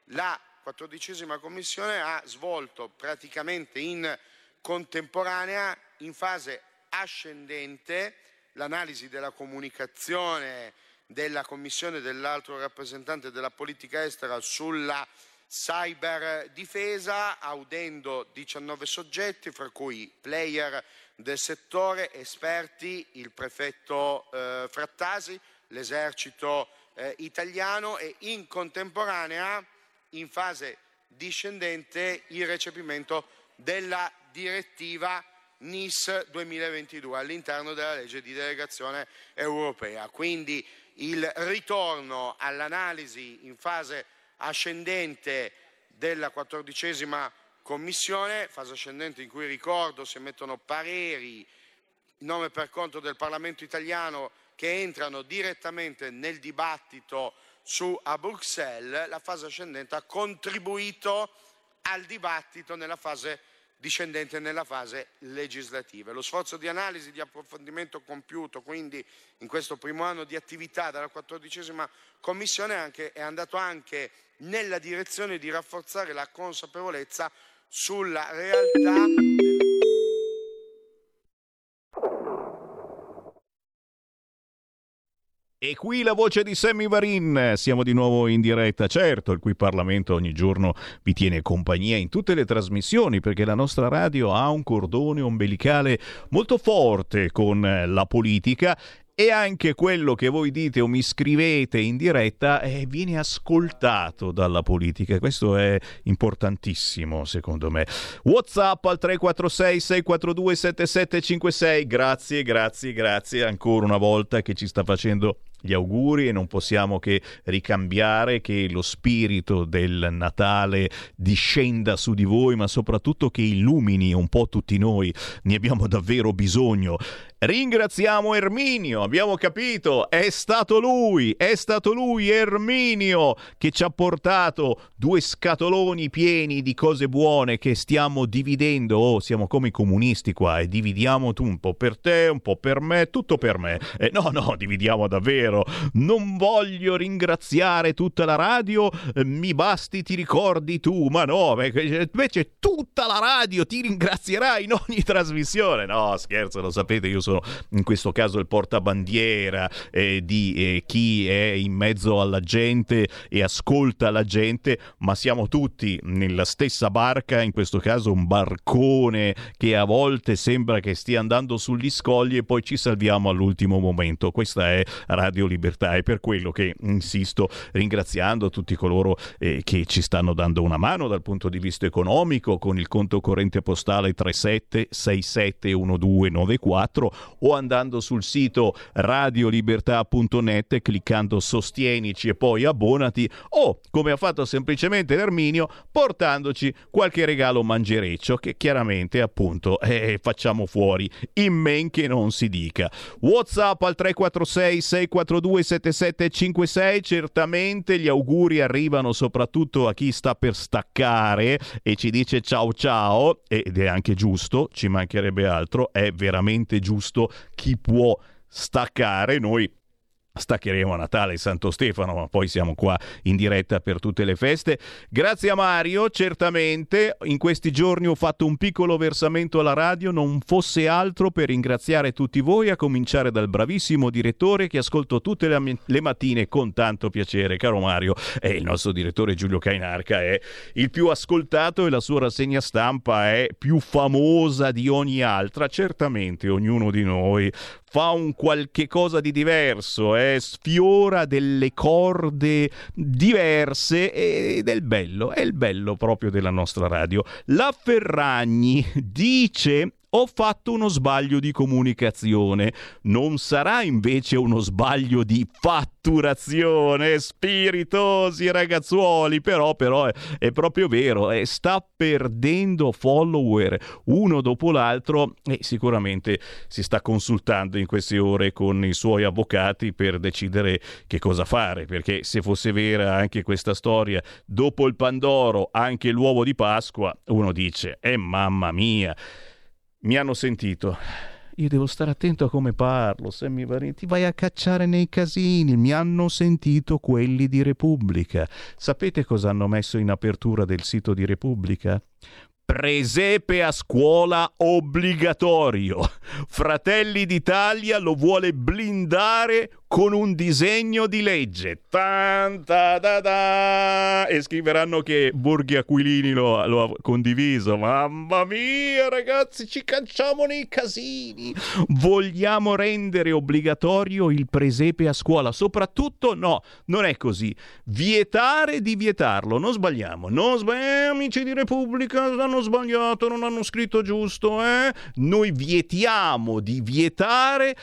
la quattordicesima commissione ha svolto praticamente in contemporanea, in fase ascendente, l'analisi della comunicazione della Commissione dell'altro rappresentante della politica estera sulla cyber difesa, audendo 19 soggetti, fra cui player del settore, esperti, il prefetto eh, Frattasi, l'esercito eh, italiano e in contemporanea, in fase discendente, il recepimento della direttiva NIS 2022 all'interno della legge di delegazione europea. Quindi il ritorno all'analisi in fase ascendente della quattordicesima commissione, fase ascendente in cui ricordo si emettono pareri nome per conto del Parlamento italiano che entrano direttamente nel dibattito su a Bruxelles, la fase ascendente ha contribuito al dibattito nella fase discendente nella fase legislativa. Lo sforzo di analisi, di approfondimento compiuto quindi in questo primo anno di attività dalla quattordicesima Commissione anche, è andato anche nella direzione di rafforzare la consapevolezza sulla realtà E qui la voce di Sammy Varin, siamo di nuovo in diretta, certo, il cui Parlamento ogni giorno vi tiene compagnia in tutte le trasmissioni perché la nostra radio ha un cordone ombelicale molto forte con la politica e anche quello che voi dite o mi scrivete in diretta eh, viene ascoltato dalla politica. Questo è importantissimo, secondo me. WhatsApp al 346 642 7756. Grazie, grazie, grazie ancora una volta che ci sta facendo gli auguri e non possiamo che ricambiare che lo spirito del Natale discenda su di voi, ma soprattutto che illumini un po' tutti noi. Ne abbiamo davvero bisogno. Ringraziamo Erminio, abbiamo capito, è stato lui, è stato lui Erminio che ci ha portato due scatoloni pieni di cose buone che stiamo dividendo. Oh, siamo come i comunisti qua e dividiamo tu un po' per te, un po' per me, tutto per me. Eh, no, no, dividiamo davvero. Non voglio ringraziare tutta la radio, eh, mi basti ti ricordi tu, ma no, invece tutta la radio ti ringrazierà in ogni trasmissione. No, scherzo, lo sapete, io sono in questo caso il portabandiera eh, di eh, chi è in mezzo alla gente e ascolta la gente, ma siamo tutti nella stessa barca, in questo caso un barcone che a volte sembra che stia andando sugli scogli e poi ci salviamo all'ultimo momento. Questa è Radio Libertà e per quello che insisto ringraziando tutti coloro eh, che ci stanno dando una mano dal punto di vista economico con il conto corrente postale 37671294 o andando sul sito radiolibertà.net cliccando sostienici e poi abbonati o come ha fatto semplicemente Erminio portandoci qualche regalo mangereccio che chiaramente appunto eh, facciamo fuori in men che non si dica. Whatsapp al 346 642 7756 certamente gli auguri arrivano soprattutto a chi sta per staccare e ci dice ciao ciao ed è anche giusto, ci mancherebbe altro, è veramente giusto chi può staccare. Noi staccheremo a Natale Santo Stefano, ma poi siamo qua in diretta per tutte le feste. Grazie a Mario, certamente in questi giorni ho fatto un piccolo versamento alla radio, non fosse altro per ringraziare tutti voi, a cominciare dal bravissimo direttore che ascolto tutte le, mattine con tanto piacere, caro Mario. E il nostro direttore Giulio Cainarca è il più ascoltato e la sua rassegna stampa è più famosa di ogni altra. Certamente ognuno di noi fa un qualche cosa di diverso, eh? sfiora delle corde diverse ed è il bello, è il bello proprio della nostra radio. La Ferragni dice ho fatto uno sbaglio di comunicazione. Non sarà invece uno sbaglio di fatturazione, spiritosi ragazzuoli, però, però è, è proprio vero, eh, sta perdendo follower uno dopo l'altro e sicuramente si sta consultando in queste ore con i suoi avvocati per decidere che cosa fare, perché se fosse vera anche questa storia, dopo il Pandoro anche l'uovo di Pasqua, uno dice, eh mamma mia, mi hanno sentito. io devo stare attento a come parlo, Sammy Varin, ti vai a cacciare nei casini, mi hanno sentito quelli di Repubblica. Sapete cosa hanno messo in apertura del sito di Repubblica? Presepe a scuola obbligatorio. Fratelli d'Italia lo vuole blindare con un disegno di legge. Tan, ta, da, da. E scriveranno che Borghi Aquilini lo, lo, ha condiviso. Mamma mia, ragazzi, ci cacciamo nei casini. Vogliamo rendere obbligatorio il presepe a scuola. Soprattutto, no, non è così. Vietare di vietarlo. Non sbagliamo. Non sbagliamo, amici di Repubblica, hanno sbagliato, non hanno scritto giusto. Eh? Noi vietiamo di vietare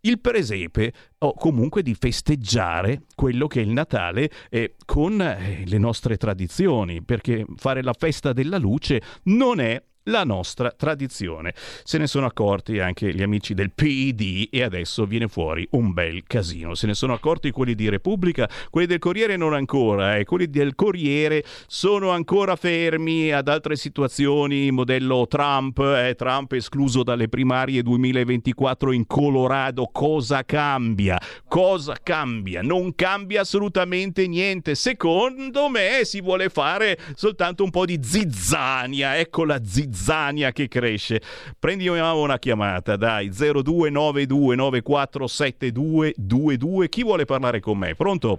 il presepe o comunque di festeggiare quello che è il Natale eh, con eh, le nostre tradizioni, perché fare la festa della luce non è la nostra tradizione. Se ne sono accorti anche gli amici del PD e adesso viene fuori un bel casino. Se ne sono accorti quelli di Repubblica, quelli del Corriere non ancora, e eh. quelli del Corriere sono ancora fermi ad altre situazioni, modello Trump, eh, Trump escluso dalle primarie 2024 in Colorado. Cosa cambia? Cosa cambia? Non cambia assolutamente niente. Secondo me si vuole fare soltanto un po' di zizzania. Ecco la zizzania zizzania che cresce. Prendiamo una chiamata, dai, 0292947222. Chi vuole parlare con me? Pronto?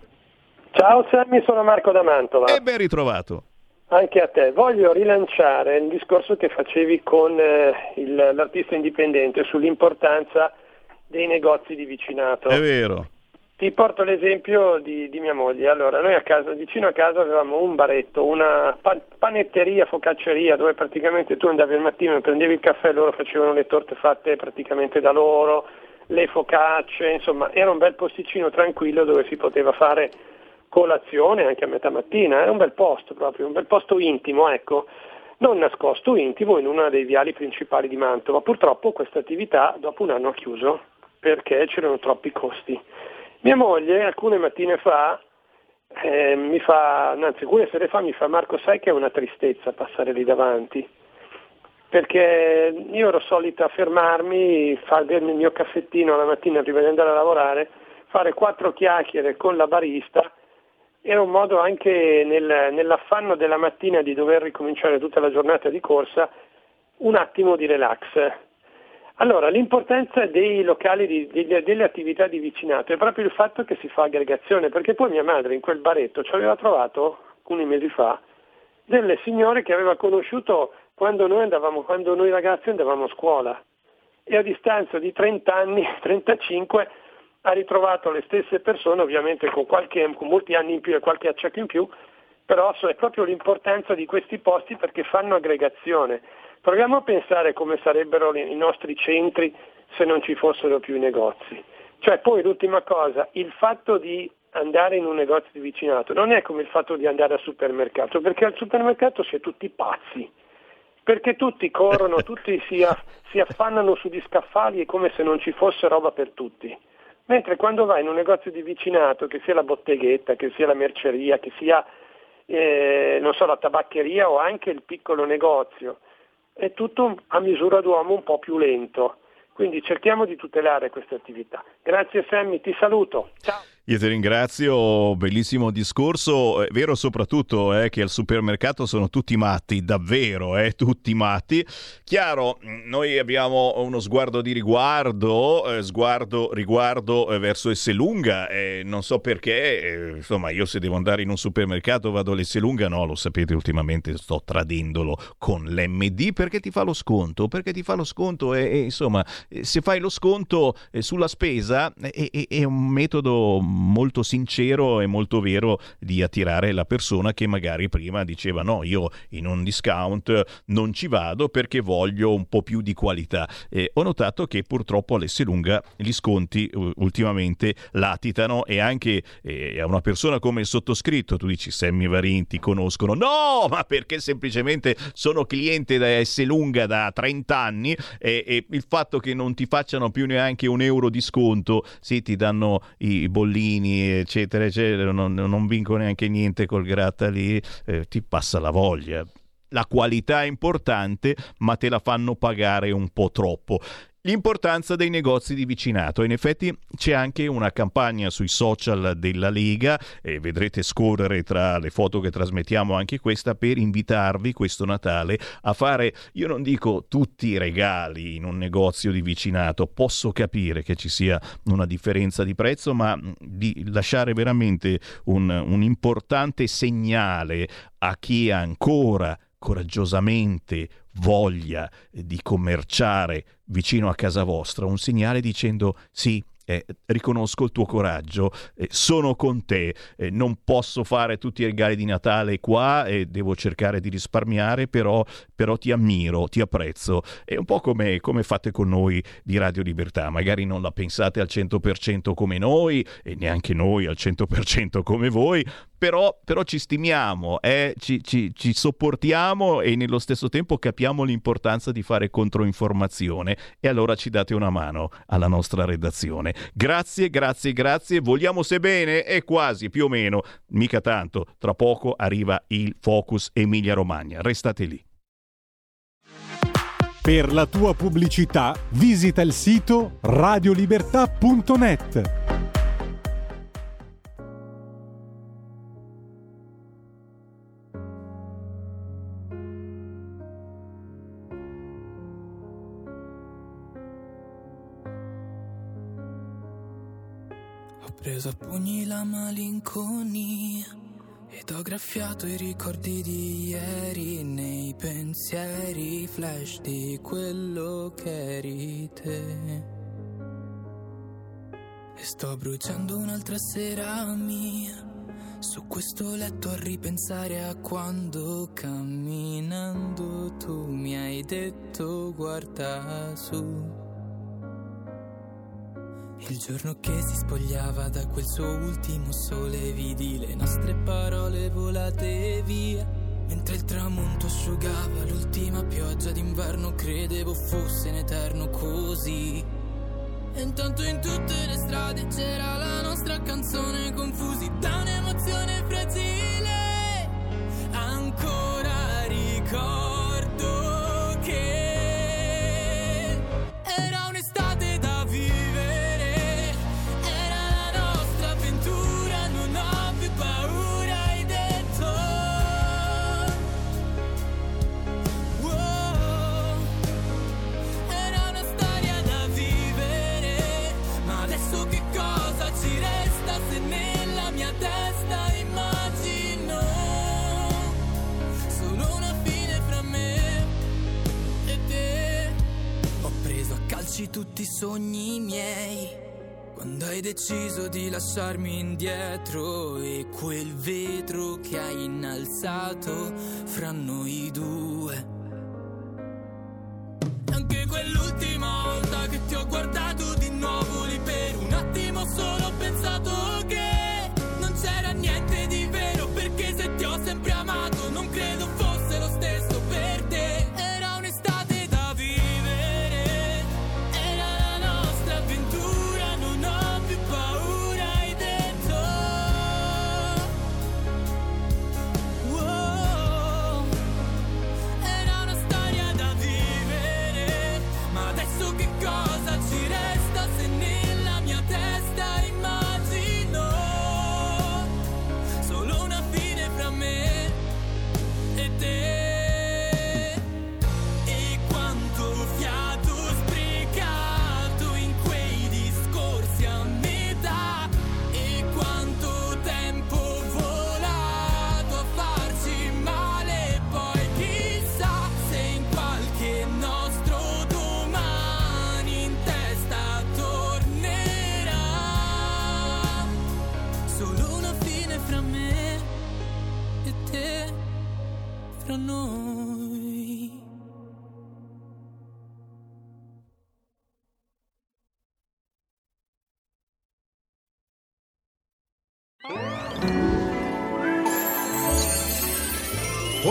Ciao Sammy, sono Marco da Mantova. E ben ritrovato. Anche a te. Voglio rilanciare il discorso che facevi con eh, il, l'artista indipendente sull'importanza dei negozi di vicinato. È vero. Ti porto l'esempio di, di, mia moglie. Allora, noi a casa, vicino a casa avevamo un baretto, una panetteria, focacceria, dove praticamente tu andavi al mattino e prendevi il caffè loro facevano le torte fatte praticamente da loro, le focacce, insomma, era un bel posticino tranquillo dove si poteva fare colazione anche a metà mattina, era un bel posto proprio, un bel posto intimo, ecco, non nascosto, intimo in uno dei viali principali di Mantova. Purtroppo questa attività dopo un anno ha chiuso perché c'erano troppi costi. Mia moglie alcune mattine fa eh, mi fa, anzi alcune sere fa mi fa Marco sai che è una tristezza passare lì davanti perché io ero solita fermarmi, far bermi il mio caffettino la mattina prima di andare a lavorare, fare quattro chiacchiere con la barista, era un modo anche nel, nell'affanno della mattina di dover ricominciare tutta la giornata di corsa, un attimo di relax. Allora, l'importanza dei locali, di, delle, delle, attività di vicinato è proprio il fatto che si fa aggregazione, perché poi mia madre in quel baretto ci aveva trovato, alcuni mesi fa, delle signore che aveva conosciuto quando noi, andavamo, quando noi ragazzi andavamo a scuola. E a distanza di 30 anni, (laughs) 35, ha ritrovato le stesse persone, ovviamente con, qualche, con molti anni in più e qualche accetto in più, però è proprio l'importanza di questi posti perché fanno aggregazione Proviamo a pensare come sarebbero i nostri centri se non ci fossero più i negozi. Cioè poi l'ultima cosa, il fatto di andare in un negozio di vicinato non è come il fatto di andare al supermercato, perché al supermercato si è tutti pazzi, perché tutti corrono, (laughs) tutti si, aff- si affannano sugli scaffali come se non ci fosse roba per tutti. Mentre quando vai in un negozio di vicinato, che sia la botteghetta, che sia la merceria, che sia eh, so, la tabaccheria o anche il piccolo negozio, è tutto a misura d'uomo un po' più lento. Quindi cerchiamo di tutelare queste attività. Grazie Sammy, ti saluto. Ciao. Io ti ringrazio, bellissimo discorso. È vero soprattutto eh, che al supermercato sono tutti matti, davvero, eh, tutti matti. Chiaro, noi abbiamo uno sguardo di riguardo, eh, sguardo riguardo eh, verso Esselunga, eh, non so perché, eh, insomma io se devo andare in un supermercato vado all'Esselunga, no, lo sapete ultimamente sto tradendolo con l'MD perché ti fa lo sconto, perché ti fa lo sconto e, e insomma se fai lo sconto sulla spesa è, è, è un metodo molto sincero e molto vero di attirare la persona che magari prima diceva no, io in un discount non ci vado perché voglio un po' più di qualità. Eh, ho notato che purtroppo all'Esselunga gli sconti ultimamente latitano e anche eh, a una persona come il sottoscritto, tu dici Sammy Varin ti conoscono, no, ma perché semplicemente sono cliente da Esselunga da 30 anni e, e il fatto che non ti facciano più neanche un euro di sconto, sì, ti danno i bollini Paolini, eccetera, eccetera, non, non vinco neanche niente col gratta lì, eh, ti passa la voglia. La qualità è importante, ma te la fanno pagare un po' troppo. L'importanza dei negozi di vicinato. In effetti c'è anche una campagna sui social della Lega e vedrete scorrere tra le foto che trasmettiamo anche questa per invitarvi questo Natale a fare, io non dico tutti i regali in un negozio di vicinato, posso capire che ci sia una differenza di prezzo, ma di lasciare veramente un, un importante segnale a chi ancora coraggiosamente voglia di commerciare vicino a casa vostra, un segnale dicendo sì, eh, riconosco il tuo coraggio, eh, sono con te, eh, non posso fare tutti i regali di Natale qua e devo cercare di risparmiare, però, però ti ammiro, ti apprezzo. È un po' come, come, fate con noi di Radio Libertà, magari non la pensate al 100% come noi e neanche noi al 100% come voi, però, però ci stimiamo, eh? ci, ci, ci, sopportiamo e nello stesso tempo capiamo l'importanza di fare controinformazione e allora ci date una mano alla nostra redazione. Grazie, grazie, grazie. Vogliamo se bene? E quasi, più o meno, mica tanto. Tra poco arriva il Focus Emilia Romagna. Restate lì. Per la tua pubblicità visita il sito radiolibertà.net. preso a pugni la malinconia ed ho graffiato i ricordi di ieri nei pensieri flash di quello che eri te. E sto bruciando un'altra sera mia su questo letto a ripensare a quando camminando tu mi hai detto guarda su. Il giorno che si spogliava da quel suo ultimo sole vidi le nostre parole volate via. Mentre il tramonto asciugava l'ultima pioggia d'inverno, credevo fosse in eterno così. E intanto in tutte le strade c'era la nostra canzone, confusi da un'emozione fragile. Ancora ricordo. Tutti i sogni miei. Quando hai deciso di lasciarmi indietro e quel vetro che hai innalzato fra noi due. Anche quell'ultima volta che ti ho guardato di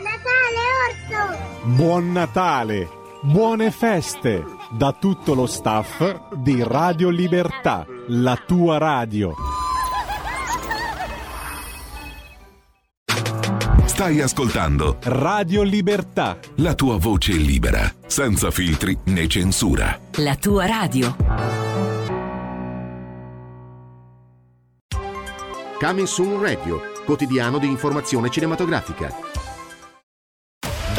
Buon Natale, Orso. Buon Natale, buone feste da tutto lo staff di Radio Libertà, la tua radio. Stai ascoltando Radio Libertà. la tua voce libera, senza filtri né censura. La tua radio. Coming Soon Radio, quotidiano di informazione cinematografica.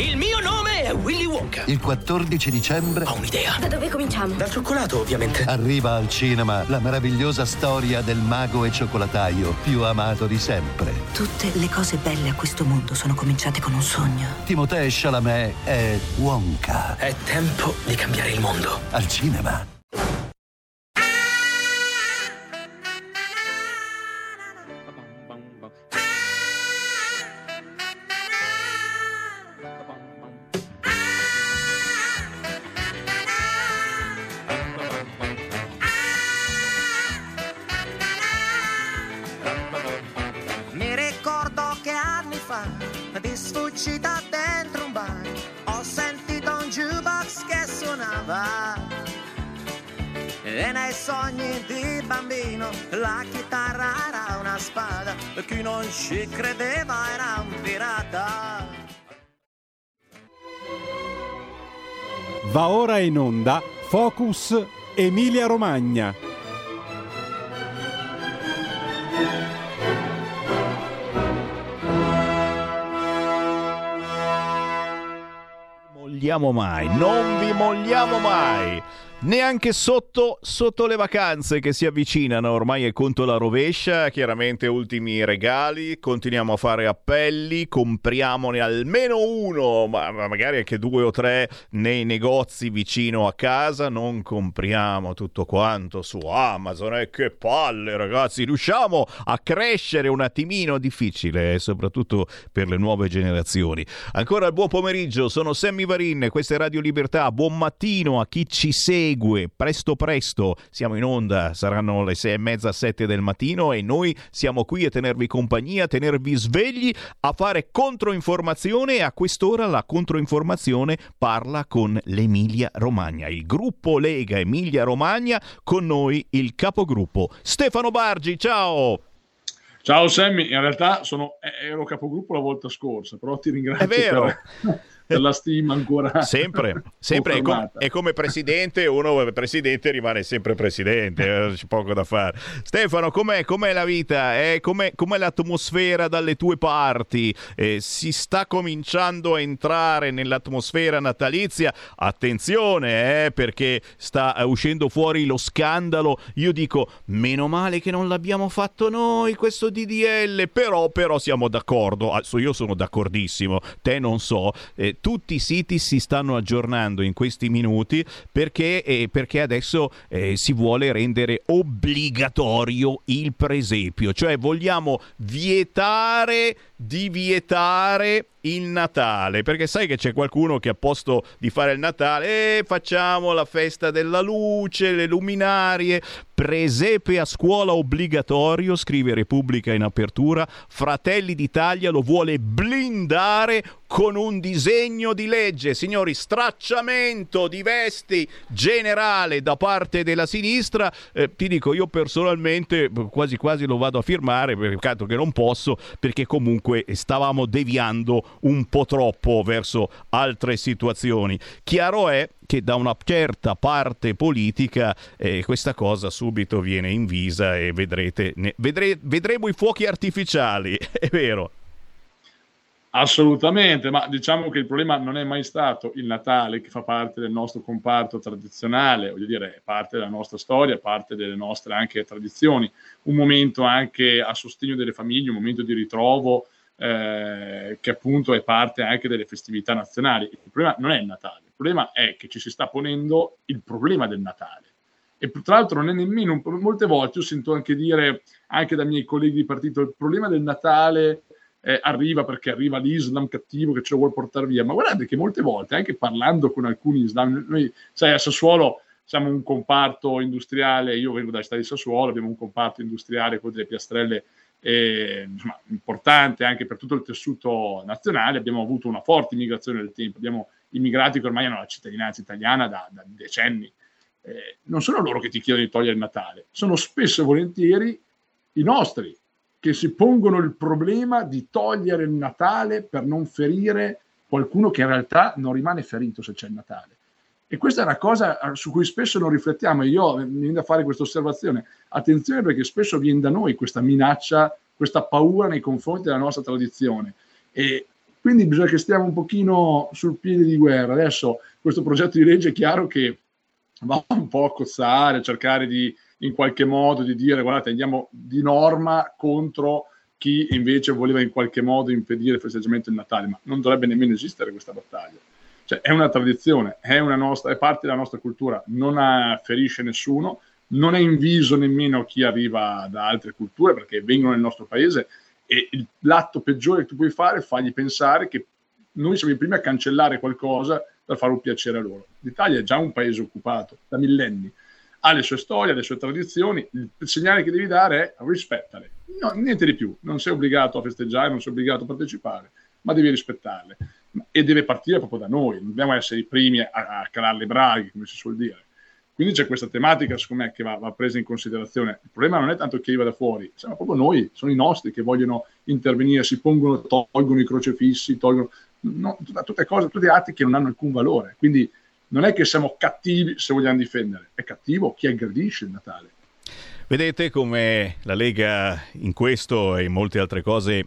Il mio nome è Willy Wonka. Il 14 dicembre Ho un'idea. Da dove cominciamo? Dal cioccolato, ovviamente. arriva al cinema la meravigliosa storia del mago e cioccolataio più amato di sempre. Tutte le cose belle a questo mondo sono cominciate con un sogno. Timothée Chalamet è Wonka. È tempo di cambiare il mondo. Al cinema. E nei sogni di bambino la chitarra era una spada, e chi non ci credeva era un pirata. Va ora in onda Focus Emilia Romagna. Mogliamo mai, non vi mogliamo mai. Neanche sotto, sotto le vacanze che si avvicinano, ormai è conto la rovescia, chiaramente ultimi regali, continuiamo a fare appelli, compriamone almeno uno, ma ma magari anche due o tre nei negozi vicino a casa, non compriamo tutto quanto su Amazon, e che palle ragazzi, riusciamo a crescere un attimino difficile, eh, soprattutto per le nuove generazioni. Ancora il buon pomeriggio, sono Sammy Varin, questa è Radio Libertà, buon mattino a chi ci segue, presto presto, siamo in onda, saranno le sei e mezza, sette del mattino e noi siamo qui a tenervi compagnia, a tenervi svegli, a fare controinformazione. E a quest'ora la controinformazione parla con l'Emilia Romagna, il gruppo Lega Emilia Romagna, con noi il capogruppo Stefano Bargi, ciao! Ciao Sammy, in realtà sono, eh, ero capogruppo la volta scorsa, però ti ringrazio È vero. (laughs) (laughs) la stima ancora. Sempre, sempre. È, com- è come presidente, uno è presidente rimane sempre presidente, eh, c'è poco da fare. Stefano, com'è, com'è la vita? Eh, com'è, com'è l'atmosfera dalle tue parti? Eh, si sta cominciando a entrare nell'atmosfera natalizia? Attenzione, eh, perché sta eh, uscendo fuori lo scandalo. Io dico, meno male che non l'abbiamo fatto noi questo DDL, però, però siamo d'accordo. Adesso io sono d'accordissimo, te non so. Eh, tutti i siti si stanno aggiornando in questi minuti perché, eh, perché adesso eh, si vuole rendere obbligatorio il presepio, cioè vogliamo vietare di vietare il Natale, perché sai che c'è qualcuno che a posto di fare il Natale, eh, facciamo la festa della luce, le luminarie, presepe a scuola obbligatorio, scrive Repubblica in apertura, Fratelli d'Italia lo vuole blindare con un disegno di legge, signori, stracciamento di vesti generale da parte della sinistra, Eh, ti dico io personalmente quasi quasi lo vado a firmare, peccato che non posso, perché comunque comunque stavamo deviando un po' troppo verso altre situazioni. Chiaro è che da una certa parte politica eh, questa cosa subito viene invisa e vedrete, ne, vedre, vedremo i fuochi artificiali, (laughs) è vero. Assolutamente, ma diciamo che il problema non è mai stato il Natale che fa parte del nostro comparto tradizionale, voglio dire, è parte della nostra storia, parte delle nostre anche tradizioni, un momento anche a sostegno delle famiglie, un momento di ritrovo eh, che appunto è parte anche delle festività nazionali. Il problema non è il Natale, il problema è che ci si sta ponendo il problema del Natale. E tra l'altro non è nemmeno, molte volte io sento anche dire, anche dai miei colleghi di partito, il problema del Natale eh, arriva perché arriva l'Islam cattivo che ce lo vuole portare via. Ma guardate che molte volte, anche parlando con alcuni Islam, noi, sai, a Sassuolo siamo un comparto industriale, io vengo dalla città di Sassuolo, abbiamo un comparto industriale con delle piastrelle eh, insomma, importante anche per tutto il tessuto nazionale, abbiamo avuto una forte immigrazione nel tempo, abbiamo immigrati che ormai hanno la cittadinanza italiana da, da decenni. Eh, non sono loro che ti chiedono di togliere il Natale, sono spesso e volentieri i nostri che si pongono il problema di togliere il Natale per non ferire qualcuno che in realtà non rimane ferito se c'è il Natale. E questa è una cosa eh, su cui spesso non riflettiamo. Io mi viene da fare questa osservazione. Attenzione perché spesso viene da noi questa minaccia, questa paura nei confronti della nostra tradizione. E quindi bisogna che stiamo un pochino sul piede di guerra. Adesso questo progetto di legge è chiaro che va un po' a cozzare, a cercare di in qualche modo di dire guardate andiamo di norma contro chi invece voleva in qualche modo impedire il festeggiamento del Natale, ma non dovrebbe nemmeno esistere questa battaglia. Cioè, è una tradizione, è, una nostra, è parte della nostra cultura, non ferisce nessuno, non è inviso nemmeno chi arriva da altre culture perché vengono nel nostro paese e il, l'atto peggiore che tu puoi fare è fargli pensare che noi siamo i primi a cancellare qualcosa per fare un piacere a loro. L'Italia è già un paese occupato da millenni ha le sue storie, le sue tradizioni, il segnale che devi dare è rispettale, no, niente di più, non sei obbligato a festeggiare, non sei obbligato a partecipare, ma devi rispettarle e deve partire proprio da noi, non dobbiamo essere i primi a, a calare le braghe, come si suol dire. Quindi c'è questa tematica, secondo me, che va, va, presa in considerazione. Il problema non è tanto chi arriva da fuori, siamo proprio noi, sono i nostri che vogliono intervenire, si pongono, tolgono i crocefissi, tolgono no, tutte cose, tutti atti che non hanno alcun valore. Quindi non è che siamo cattivi se vogliamo difendere, è cattivo chi aggredisce il Natale. Vedete come la Lega in questo e in molte altre cose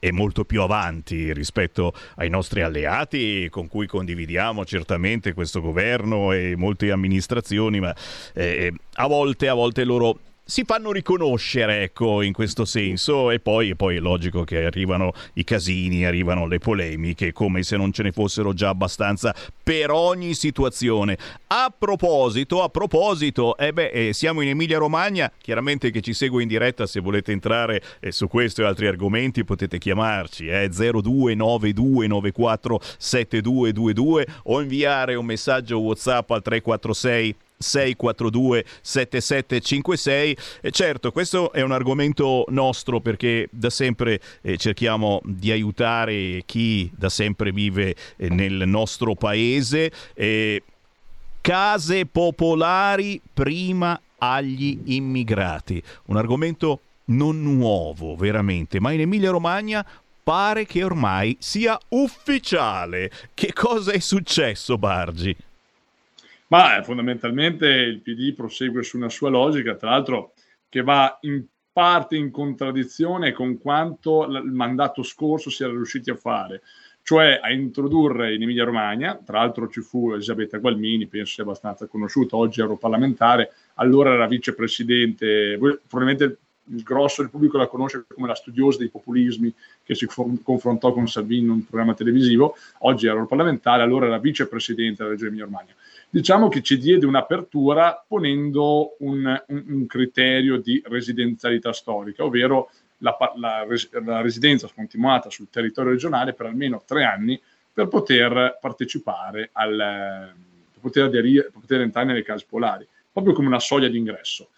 è molto più avanti rispetto ai nostri alleati con cui condividiamo certamente questo governo e molte amministrazioni, ma eh, a volte, a volte loro si fanno riconoscere, ecco, in questo senso. E poi, e poi, è logico che arrivano i casini, arrivano le polemiche, come se non ce ne fossero già abbastanza per ogni situazione. A proposito, a proposito, eh beh, eh, siamo in Emilia-Romagna, chiaramente che ci segue in diretta, se volete entrare eh, su questo e altri argomenti potete chiamarci, eh, 0292947222 o inviare un messaggio WhatsApp al 346 642 7756 e certo questo è un argomento nostro perché da sempre eh, cerchiamo di aiutare chi da sempre vive eh, nel nostro paese. Eh, case popolari prima agli immigrati. Un argomento non nuovo veramente ma in Emilia Romagna pare che ormai sia ufficiale. Che cosa è successo Bargi? Ma eh, fondamentalmente il PD prosegue su una sua logica, tra l'altro che va in parte in contraddizione con quanto il mandato scorso si era riusciti a fare, cioè a introdurre in Emilia Romagna, tra l'altro ci fu Elisabetta Gualmini, penso sia abbastanza conosciuta, oggi europarlamentare, allora era vicepresidente, probabilmente il grosso del pubblico la conosce come la studiosa dei populismi che si confrontò con Salvini in un programma televisivo, oggi è europarlamentare, allora era vicepresidente della Regione Emilia Romagna diciamo che ci diede un'apertura ponendo un, un, un criterio di residenzialità storica, ovvero la, la, la, residenza continuata sul territorio regionale per almeno tre anni per poter partecipare al per poter, aderire, per poter entrare nelle case polari, proprio come una soglia d'ingresso.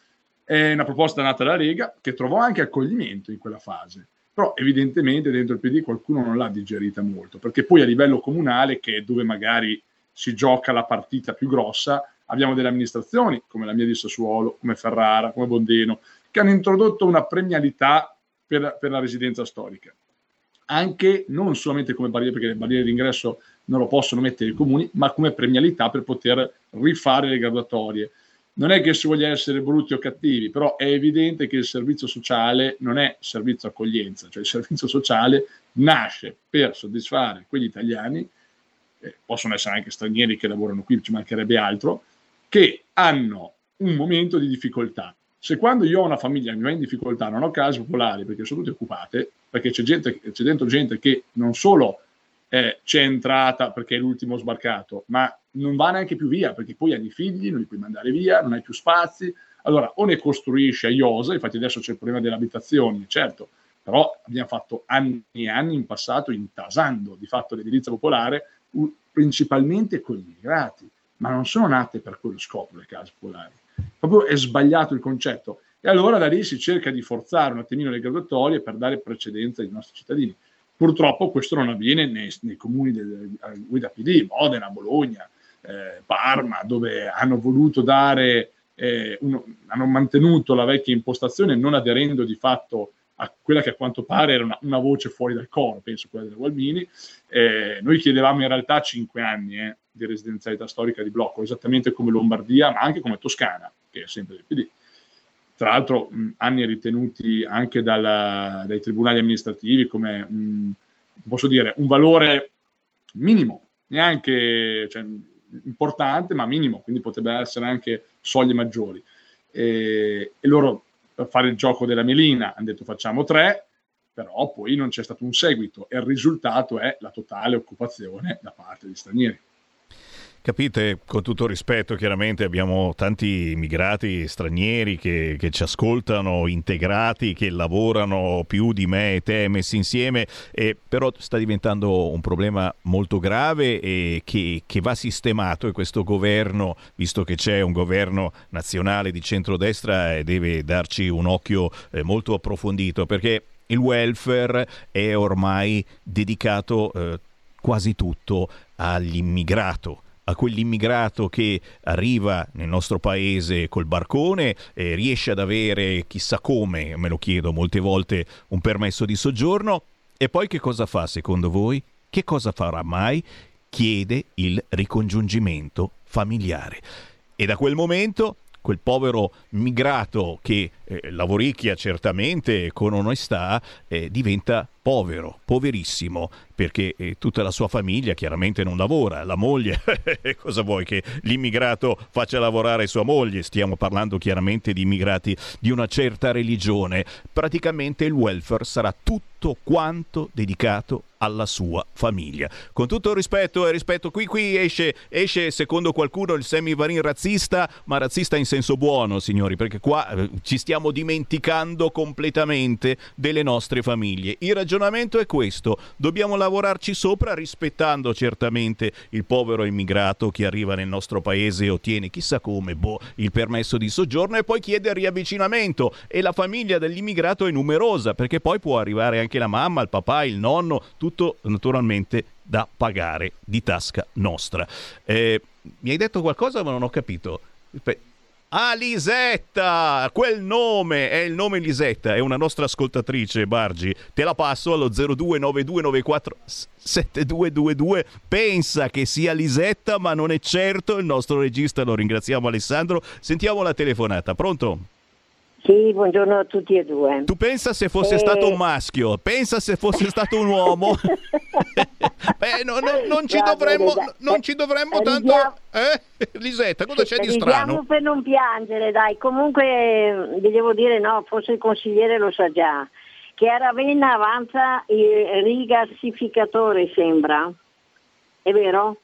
È una proposta nata dalla Lega che trovò anche accoglimento in quella fase, però evidentemente dentro il PD qualcuno non l'ha digerita molto, perché poi a livello comunale, che è dove magari si gioca la partita più grossa, abbiamo delle amministrazioni come la mia di Sassuolo, come Ferrara, come Bondeno, che hanno introdotto una premialità per, per la residenza storica. anche non solamente come barriere, perché le barriere d'ingresso non lo possono mettere i comuni, ma come premialità per poter rifare le graduatorie. Non è che si voglia essere brutti o cattivi, però è evidente che il servizio sociale non è servizio accoglienza, cioè il servizio sociale nasce per soddisfare quegli italiani, eh, possono essere anche stranieri che lavorano qui, ci mancherebbe altro, che hanno un momento di difficoltà. Se quando io ho una famiglia mi va in difficoltà, non ho case popolari perché sono tutte occupate, perché c'è, gente, c'è dentro gente che non solo eh, c'è entrata perché è l'ultimo sbarcato, ma non va neanche più via perché poi hai i figli, non li puoi mandare via, non hai più spazi. Allora, o ne costruisci a iosa, infatti adesso c'è il problema delle abitazioni, certo, però abbiamo fatto anni e anni in passato intasando di fatto l'edilizia popolare, principalmente con gli immigrati, ma non sono nate per quello scopo le case popolari. Proprio è sbagliato il concetto. E allora da lì si cerca di forzare un attimino le graduatorie per dare precedenza ai nostri cittadini. Purtroppo questo non avviene nei, nei comuni del guida PD, Modena, Bologna, eh, Parma, dove hanno voluto dare, eh, uno, hanno mantenuto la vecchia impostazione non aderendo di fatto a quella che a quanto pare era una, una voce fuori dal coro, penso quella del Gualmini. Eh, noi chiedevamo in realtà cinque anni eh, di residenzialità storica di blocco, esattamente come Lombardia, ma anche come Toscana, che è sempre del PD tra l'altro mh, anni ritenuti anche dalla, dai tribunali amministrativi come, mh, posso dire, un valore minimo, neanche cioè, importante, ma minimo, quindi potrebbe essere anche soglie maggiori. E, e loro fare il gioco della melina hanno detto facciamo tre, però poi non c'è stato un seguito e il risultato è la totale occupazione da parte degli stranieri. Capite, con tutto rispetto, chiaramente abbiamo tanti immigrati stranieri che, che, ci ascoltano, integrati, che lavorano più di me e te messi insieme, e però sta diventando un problema molto grave e che, che va sistemato e questo governo, visto che c'è un governo nazionale di centrodestra, eh, deve darci un occhio eh, molto approfondito perché il welfare è ormai dedicato eh, quasi tutto all'immigrato a quell'immigrato che arriva nel nostro paese col barcone, eh, riesce ad avere chissà come, me lo chiedo molte volte, un permesso di soggiorno e poi che cosa fa secondo voi? Che cosa farà mai? Chiede il ricongiungimento familiare. E da quel momento quel povero migrato che eh, lavoricchia certamente con onestà eh, diventa povero, poverissimo, perché eh, tutta la sua famiglia chiaramente non lavora, la moglie, (laughs) cosa vuoi che l'immigrato faccia lavorare sua moglie? Stiamo parlando chiaramente di immigrati di una certa religione, praticamente il welfare sarà tutto quanto dedicato alla sua famiglia. Con tutto il rispetto e rispetto qui qui esce, esce secondo qualcuno il semivarin razzista, ma razzista in senso buono, signori, perché qua eh, ci stiamo dimenticando completamente delle nostre famiglie. Il ragionamento è questo, dobbiamo lavorarci sopra rispettando certamente il povero immigrato che arriva nel nostro paese e ottiene chissà come boh, il permesso di soggiorno e poi chiede il riavvicinamento e la famiglia dell'immigrato è numerosa perché poi può arrivare anche la mamma, il papà, il nonno, tutto naturalmente da pagare di tasca nostra. Eh, mi hai detto qualcosa ma non ho capito. Ah, Lisetta! Quel nome è il nome Lisetta, è una nostra ascoltatrice, Bargi. Te la passo allo 0292947222. Pensa che sia Lisetta, ma non è certo il nostro regista. Lo ringraziamo, Alessandro. Sentiamo la telefonata. Pronto? Sì, buongiorno a tutti e due. Tu pensa se fosse e... stato un maschio, pensa se fosse stato un uomo. Beh, (laughs) no, no, non, ci dovremmo, non ci dovremmo eh, tanto... Eh? Lisetta, cosa c'è di strano? per non piangere, dai. Comunque, vi devo dire, no, forse il consigliere lo sa già, che a Ravenna avanza il rigassificatore, sembra. È vero?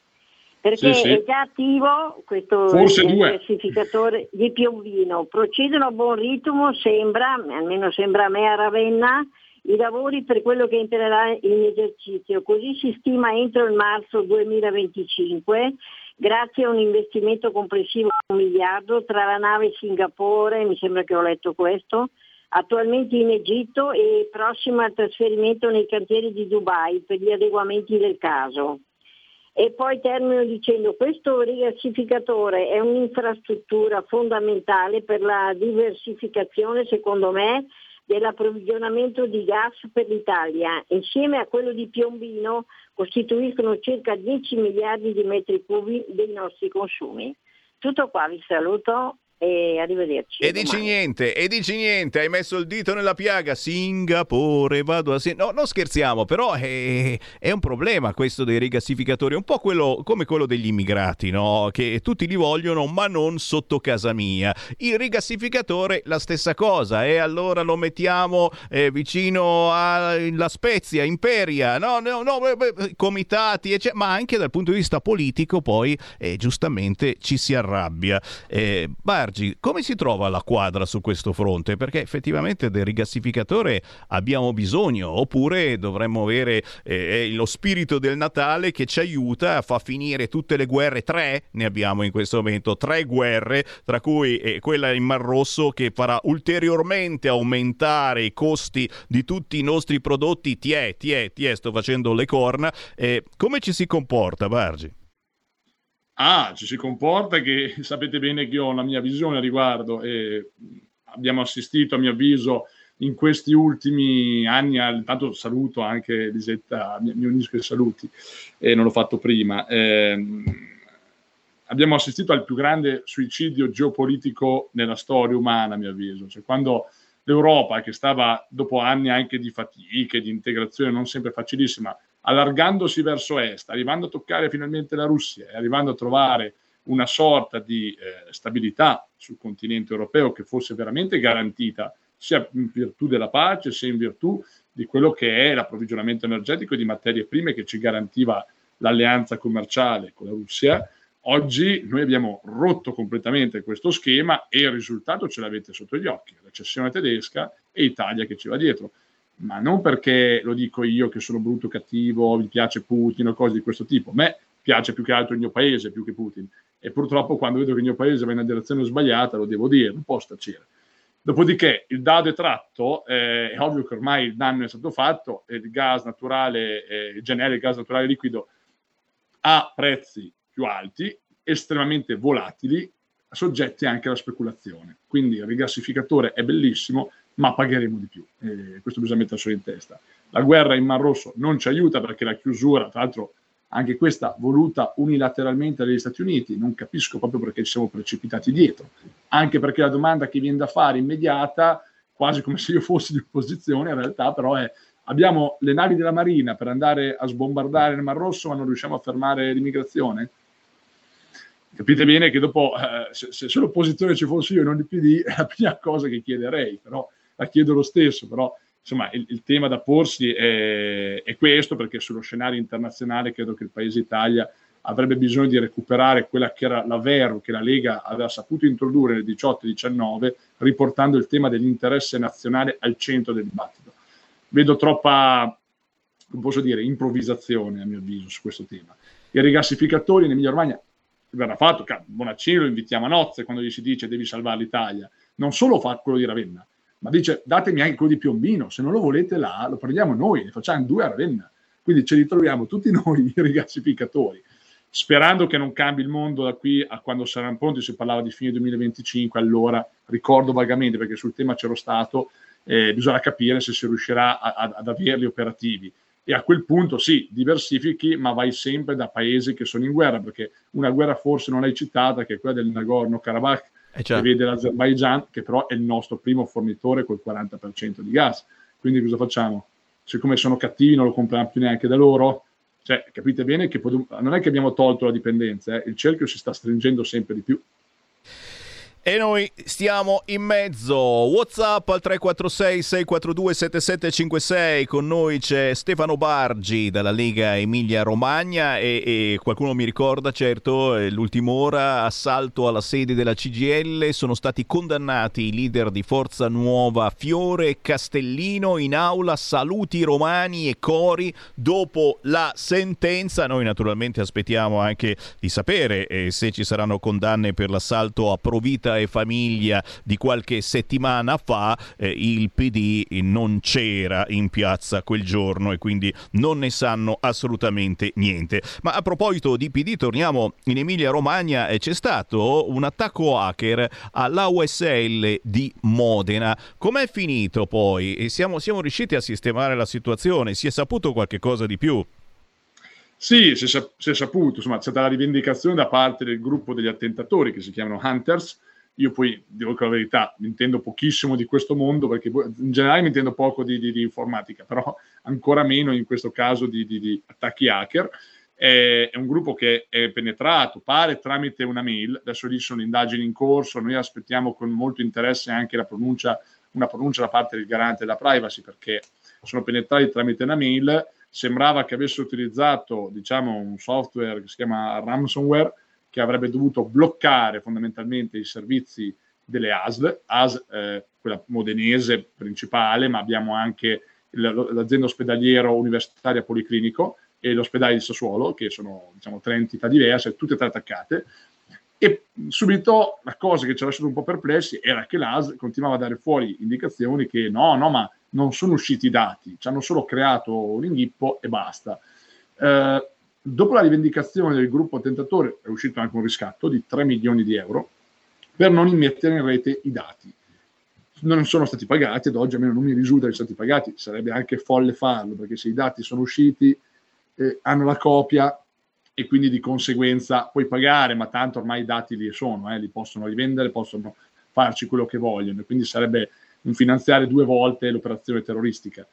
Perché sì, sì. è già attivo questo classificatore di Piombino. Procedono a buon ritmo, sembra, almeno sembra a me a Ravenna, i lavori per quello che entrerà in esercizio. Così si stima entro il marzo 2025, grazie a un investimento complessivo di un miliardo tra la nave Singapore, mi sembra che ho letto questo, attualmente in Egitto e prossimo al trasferimento nei cantieri di Dubai per gli adeguamenti del caso. E poi termino dicendo questo rigassificatore è un'infrastruttura fondamentale per la diversificazione, secondo me, dell'approvvigionamento di gas per l'Italia, insieme a quello di Piombino costituiscono circa 10 miliardi di metri cubi dei nostri consumi. Tutto qua, vi saluto e arrivederci. E dici niente, e dici niente, hai messo il dito nella piaga, Singapore, vado a... No, non scherziamo, però è, è, un problema questo dei rigassificatori, un po' quello, come quello degli immigrati, no? Che tutti li vogliono, ma non sotto casa mia. Il rigassificatore la stessa cosa, e allora lo mettiamo eh, vicino alla Spezia, Imperia, no, no, no, comitati, eccetera. ma anche dal punto di vista politico poi eh, giustamente ci si arrabbia. Eh, Margi, come si trova la quadra su questo fronte? Perché effettivamente del rigassificatore abbiamo bisogno, oppure dovremmo avere eh, lo spirito del Natale che ci aiuta a far finire tutte le guerre. Tre ne abbiamo in questo momento, tre guerre, tra cui eh, quella in Mar Rosso che farà ulteriormente aumentare i costi di tutti i nostri prodotti. Tiè, tiè, tiè, sto facendo le corna. Eh, come ci si comporta, Bargi? Ah, ci si comporta che (laughs) sapete bene che io ho una mia visione a riguardo e abbiamo assistito, a mio avviso, in questi ultimi anni, intanto saluto anche Lisetta, mi, unisco ai saluti, e non l'ho fatto prima. Eh, abbiamo assistito al più grande suicidio geopolitico nella storia umana, a mio avviso. Cioè, quando l'Europa, che stava dopo anni anche di fatiche, di integrazione non sempre facilissima, allargandosi verso est, arrivando a toccare finalmente la Russia e arrivando a trovare una sorta di eh, stabilità sul continente europeo che fosse veramente garantita sia in virtù della pace sia in virtù di quello che è l'approvvigionamento energetico di materie prime che ci garantiva l'alleanza commerciale con la Russia. Oggi noi abbiamo rotto completamente questo schema e il risultato ce l'avete sotto gli occhi, recessione tedesca e Italia che ci va dietro ma non perché lo dico io che sono brutto, cattivo, mi piace Putin o cose di questo tipo. A me piace più che altro il mio paese più che Putin. E purtroppo quando vedo che il mio paese va in una direzione sbagliata, lo devo dire, non posso tacere. Dopodiché il dado è tratto, eh, è ovvio che ormai il danno è stato fatto e il gas naturale, eh, il generico gas naturale liquido ha prezzi più alti, estremamente volatili, soggetti anche alla speculazione. Quindi il rigassificatore è bellissimo, ma pagheremo di più. E questo bisogna metterselo in testa. La guerra in Mar Rosso non ci aiuta perché la chiusura, tra l'altro anche questa voluta unilateralmente dagli Stati Uniti, non capisco proprio perché ci siamo precipitati dietro, anche perché la domanda che viene da fare immediata, quasi come se io fossi di opposizione, in realtà però è abbiamo le navi della Marina per andare a sbombardare il Mar Rosso ma non riusciamo a fermare l'immigrazione? Capite bene che dopo, eh, se, se, l'opposizione ci fosse io e non il PD, la prima cosa che chiederei, però la chiedo lo stesso, però insomma il, il tema da porsi è, è, questo perché sullo scenario internazionale credo che il paese Italia avrebbe bisogno di recuperare quella che era la Vero che la Lega aveva saputo introdurre nel 18-19 riportando il tema dell'interesse nazionale al centro del dibattito. Vedo troppa, come posso dire, improvvisazione a mio avviso su questo tema. I rigassificatori in Emilia Romagna verrà fatto, Bonaccini lo invitiamo a nozze quando gli si dice devi salvare l'Italia, non solo fa quello di Ravenna, ma dice datemi anche quello di Piombino, se non lo volete là lo prendiamo noi, ne facciamo due a Ravenna. Quindi ce li troviamo tutti (laughs) noi i rigassificatori, sperando che non cambi il mondo da qui a quando saranno pronti, si parlava di fine 2025, allora ricordo vagamente perché sul tema c'ero stato, eh, bisogna capire se si riuscirà a, a, ad averli operativi. E a quel punto sì, diversifichi, ma vai sempre da paesi che sono in guerra, perché una guerra forse non l'hai citata, che è quella del Nagorno-Karabakh, eh certo. che vede l'Azerbaijan, che però è il nostro primo fornitore col 40% di gas. Quindi cosa facciamo? Siccome sono cattivi, non lo compriamo più neanche da loro. Cioè, capite bene che non è che abbiamo tolto la dipendenza, eh? il cerchio si sta stringendo sempre di più. E noi stiamo in mezzo. WhatsApp al 346 642 7756. Con noi c'è Stefano Bargi dalla Lega Emilia Romagna e, e qualcuno mi ricorda, certo, eh, l'ultima ora assalto alla sede della CGL. Sono stati condannati i leader di Forza Nuova Fiore Castellino in aula. Saluti romani e cori dopo la sentenza. Noi naturalmente aspettiamo anche di sapere eh, se ci saranno condanne per l'assalto a Provita vita e famiglia di qualche settimana fa, eh, il PD non c'era in piazza quel giorno e quindi non ne sanno assolutamente niente. Ma a proposito di PD, torniamo in Emilia Romagna e c'è stato un attacco hacker all'AUSL di Modena. Com'è finito poi? E siamo, siamo riusciti a sistemare la situazione? Si è saputo qualche cosa di più? Sì, si è saputo, insomma, c'è stata la rivendicazione da parte del gruppo degli attentatori che si chiamano Hunters. Io poi, devo dire la verità, mi intendo pochissimo di questo mondo perché in generale mi intendo poco di, di, di informatica, però ancora meno in questo caso di, di attacchi hacker. È, è, un gruppo che è penetrato, pare tramite una mail, adesso lì sono indagini in corso, noi aspettiamo con molto interesse anche la pronuncia, una pronuncia da parte del garante della privacy perché sono penetrati tramite una mail sembrava che avesse utilizzato diciamo, un software che si chiama ransomware che avrebbe dovuto bloccare fondamentalmente i servizi delle ASL, ASL eh, quella modenese principale, ma abbiamo anche l'azienda ospedaliero universitaria policlinico e l'ospedale di Sassuolo, che sono diciamo, tre entità diverse, tutte e tre attaccate. E subito la cosa che ci ha lasciato un po' perplessi era che l'ASL continuava a dare fuori indicazioni che no, no, ma non sono usciti i dati, ci hanno solo creato un inghippo e basta. Eh, dopo la rivendicazione del gruppo tentatore è uscito anche un riscatto di 3 milioni di euro per non immettere in rete i dati. Non sono stati pagati, ad oggi almeno non mi risulta che siano stati pagati, sarebbe anche folle farlo, perché se i dati sono usciti, eh, hanno la copia e quindi di conseguenza puoi pagare, ma tanto ormai i dati li sono, eh, li possono rivendere, possono farci quello che vogliono, quindi sarebbe un finanziare due volte l'operazione terroristica.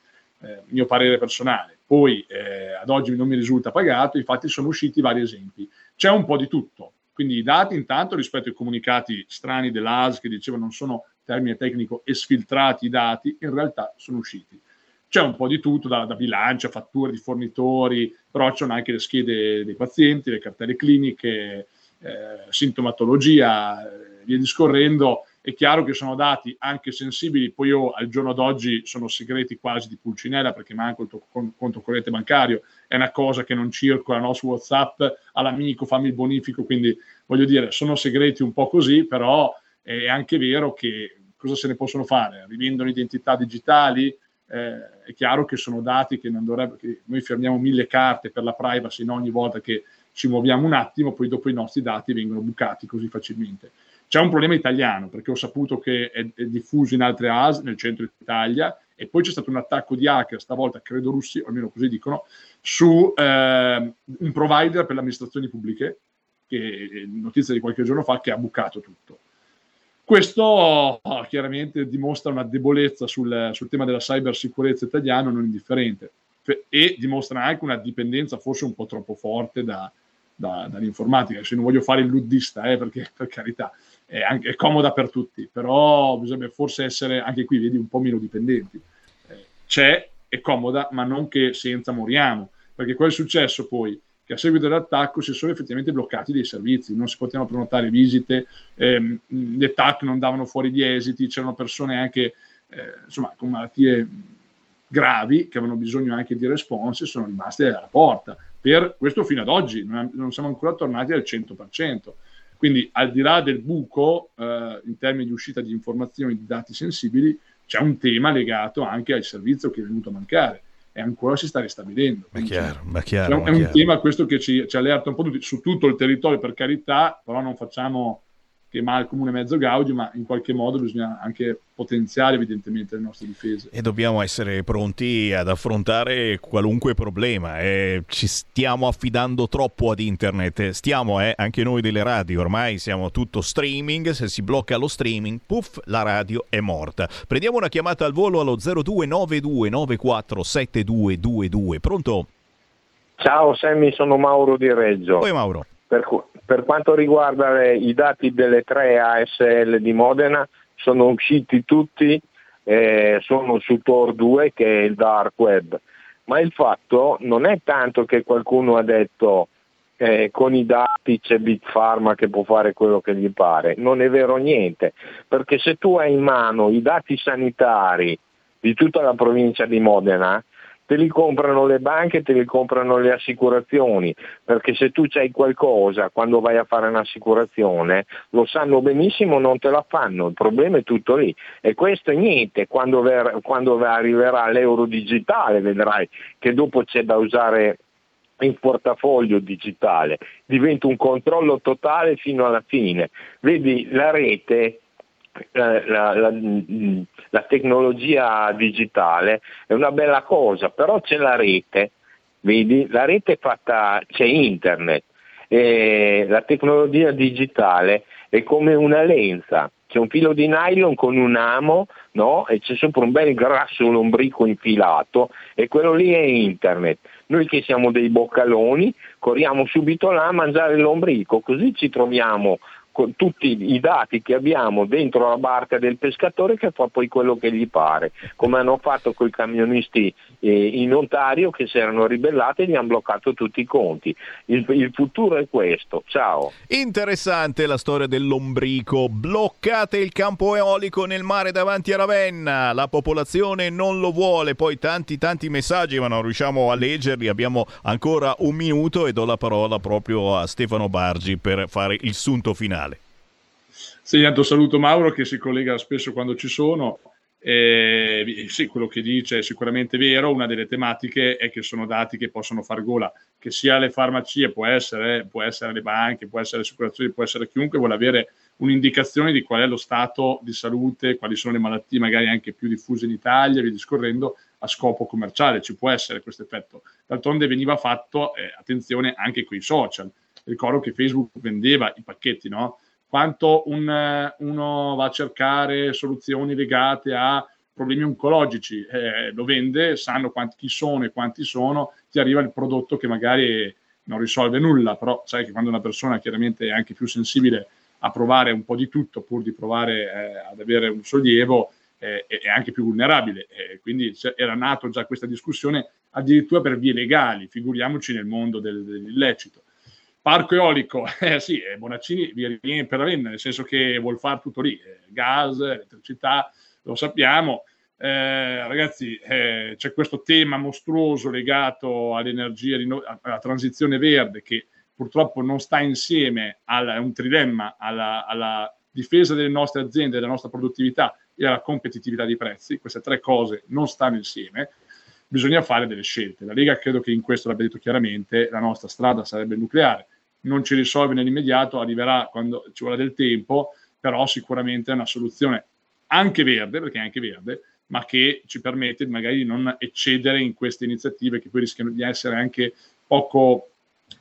Eh, mio parere personale. Poi eh, ad oggi non mi risulta pagato, infatti sono usciti vari esempi. C'è un po' di tutto. Quindi i dati intanto rispetto ai comunicati strani dell'AS che dicevano non sono termine tecnico esfiltrati i dati, in realtà sono usciti. C'è un po' di tutto, da, da bilancia, fatture di fornitori, però c'è anche le schede dei pazienti, le cartelle cliniche, eh, sintomatologia, eh, via discorrendo è chiaro che sono dati anche sensibili, poi io al giorno d'oggi sono segreti quasi di Pulcinella perché manco il tuo conto corrente bancario, è una cosa che non circola no, su WhatsApp all'amico, fammi il bonifico, quindi voglio dire, sono segreti un po' così, però è anche vero che cosa se ne possono fare? Rivendono identità digitali? Eh, è chiaro che sono dati che non dovrebbero, che noi fermiamo mille carte per la privacy no? ogni volta che ci muoviamo un attimo, poi dopo i nostri dati vengono bucati così facilmente. C'è un problema italiano perché ho saputo che è, è diffuso in altre AS nel centro Italia e poi c'è stato un attacco di hacker, stavolta credo russi, o almeno così dicono, su eh, un provider per le amministrazioni pubbliche, che notizia di qualche giorno fa, che ha bucato tutto. Questo oh, chiaramente dimostra una debolezza sul, sul tema della cybersicurezza italiana non indifferente e dimostra anche una dipendenza forse un po' troppo forte da, da, dall'informatica. Se non voglio fare il luddista, eh, perché (laughs) per carità, è, anche, è comoda per tutti, però bisogna forse essere anche qui, vedi, un po' meno dipendenti. Eh, c'è, è comoda, ma non che senza moriamo, perché quello è successo poi? Che a seguito dell'attacco si sono effettivamente bloccati dei servizi, non si potevano prenotare visite, ehm, le TAC non davano fuori di esiti, c'erano persone anche eh, insomma, con malattie gravi che avevano bisogno anche di response e sono rimaste alla porta. Per questo fino ad oggi non, non siamo ancora tornati al 100%. Quindi al di là del buco eh, in termini di uscita di informazioni di dati sensibili, c'è un tema legato anche al servizio che è venuto a mancare e ancora si sta ristabilendo. Ma chiaro, ma chiaro, è, ma è un chiaro. tema questo che ci, ci allerta un po' tutti, su tutto il territorio per carità, però non facciamo che mal il comune mezzo Gaudio, ma in qualche modo bisogna anche potenziare evidentemente le nostre difese. E dobbiamo essere pronti ad affrontare qualunque problema. Eh, ci stiamo affidando troppo ad internet, stiamo eh, anche noi delle radio, ormai siamo tutto streaming, se si blocca lo streaming, puff, la radio è morta. Prendiamo una chiamata al volo allo 0292947222. Pronto? Ciao Sammy, sono Mauro di Reggio. Poi Mauro. Per, per, quanto riguarda le, i dati delle tre ASL di Modena, sono usciti tutti, eh, sono su Tor 2 che è il dark web, ma il fatto non è tanto che qualcuno ha detto eh, con i dati c'è Big Pharma che può fare quello che gli pare, non è vero niente, perché se tu hai in mano i dati sanitari di tutta la provincia di Modena, te li comprano le banche, te li comprano le assicurazioni, perché se tu c'hai qualcosa quando vai a fare un'assicurazione, lo sanno benissimo, non te la fanno, il problema è tutto lì. E questo è niente, quando, ver- quando arriverà l'euro digitale vedrai che dopo c'è da usare il portafoglio digitale, diventa un controllo totale fino alla fine. Vedi, la rete la, la, la, tecnologia digitale è una bella cosa, però c'è la rete, vedi? La rete è fatta, c'è internet, e la tecnologia digitale è come una lenza, c'è un filo di nylon con un amo no? e c'è sopra un bel grasso lombrico infilato e quello lì è internet. Noi che siamo dei boccaloni corriamo subito là a mangiare l'ombrico, così ci troviamo con tutti i dati che abbiamo dentro la barca del pescatore che fa poi quello che gli pare, come hanno fatto con i camionisti eh, in Ontario che si erano ribellati e gli hanno bloccato tutti i conti. Il, il futuro è questo. Ciao. Interessante la storia dell'ombrico. Bloccate il campo eolico nel mare davanti a Ravenna. La popolazione non lo vuole. Poi tanti tanti messaggi, ma non riusciamo a leggerli. Abbiamo ancora un minuto e do la parola proprio a Stefano Bargi per fare il sunto finale. Sì, intanto saluto Mauro che si collega spesso quando ci sono. Eh, sì, quello che dice è sicuramente vero. Una delle tematiche è che sono dati che possono far gola, che sia le farmacie, può essere, può essere le banche, può essere le assicurazioni, può essere chiunque vuole avere un'indicazione di qual è lo stato di salute, quali sono le malattie magari anche più diffuse in Italia, via discorrendo, a scopo commerciale. Ci può essere questo effetto. D'altronde veniva fatto, eh, attenzione, anche con i social. Ricordo che Facebook vendeva i pacchetti, no? Quanto un, eh, uno va a cercare soluzioni legate a problemi oncologici, eh, lo vende, sanno quanti, chi sono e quanti sono, ti arriva il prodotto che magari non risolve nulla, però sai che quando una persona chiaramente è anche più sensibile a provare un po' di tutto pur di provare eh, ad avere un sollievo, eh, è anche più vulnerabile. quindi era nato già questa discussione addirittura per vie legali, figuriamoci nel mondo del, dell'illecito. Parco eolico, (laughs) eh sì, eh, Bonaccini viene per Ravenna, nel senso che vuol fare tutto lì, eh, gas, elettricità, lo sappiamo. Eh, ragazzi, eh, c'è questo tema mostruoso legato all'energia, alla transizione verde che purtroppo non sta insieme a un trilemma alla, alla difesa delle nostre aziende, della nostra produttività e alla competitività dei prezzi. Queste tre cose non stanno insieme bisogna fare delle scelte. La Lega credo che in questo l'abbia detto chiaramente, la nostra strada sarebbe il nucleare non ci risolve nell'immediato, arriverà quando ci vuole del tempo, però sicuramente è una soluzione anche verde, perché è anche verde, ma che ci permette magari di non eccedere in queste iniziative che poi rischiano di essere anche poco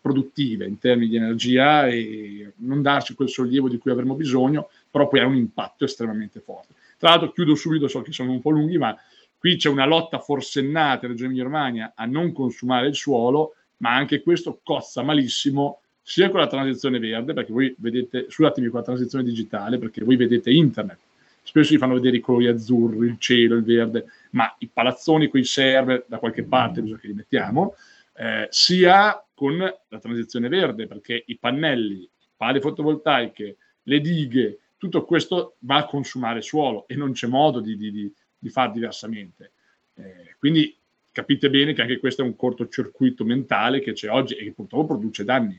produttive in termini di energia e non darci quel sollievo di cui avremo bisogno, però poi ha un impatto estremamente forte. Tra l'altro chiudo subito, so che sono un po' lunghi, ma qui c'è una lotta forsennata in Regione Emilia-Romagna a non consumare il suolo, ma anche questo cozza malissimo sia con la transizione verde, perché voi vedete, scusatemi, con la transizione digitale, perché voi vedete internet, spesso vi fanno vedere i colori azzurri, il cielo, il verde, ma i palazzoni con server da qualche parte bisogna che li mettiamo, eh, sia con la transizione verde, perché i pannelli, pale fotovoltaiche, le dighe, tutto questo va a consumare suolo e non c'è modo di, di, di, di far diversamente. Eh, quindi capite bene che anche questo è un cortocircuito mentale che c'è oggi e che purtroppo produce danni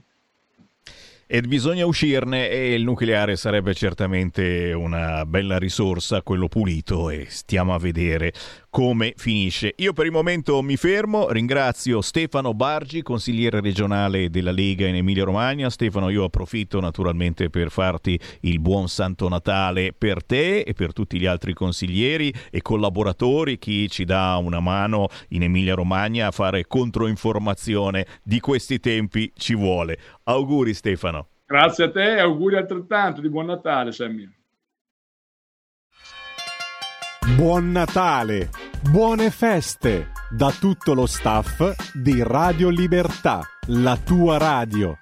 e bisogna uscirne e il nucleare sarebbe certamente una bella risorsa, quello pulito e stiamo a vedere come finisce. Io per il momento mi fermo, ringrazio Stefano Bargi, consigliere regionale della Lega in Emilia Romagna. Stefano, io approfitto naturalmente per farti il buon Santo Natale per te e per tutti gli altri consiglieri e collaboratori, chi ci dà una mano in Emilia Romagna a fare controinformazione di questi tempi ci vuole. Auguri Stefano. Grazie a te e auguri altrettanto di buon Natale, Sammy. Buon Natale, buone feste da tutto lo staff di Radio Libertà, la tua radio.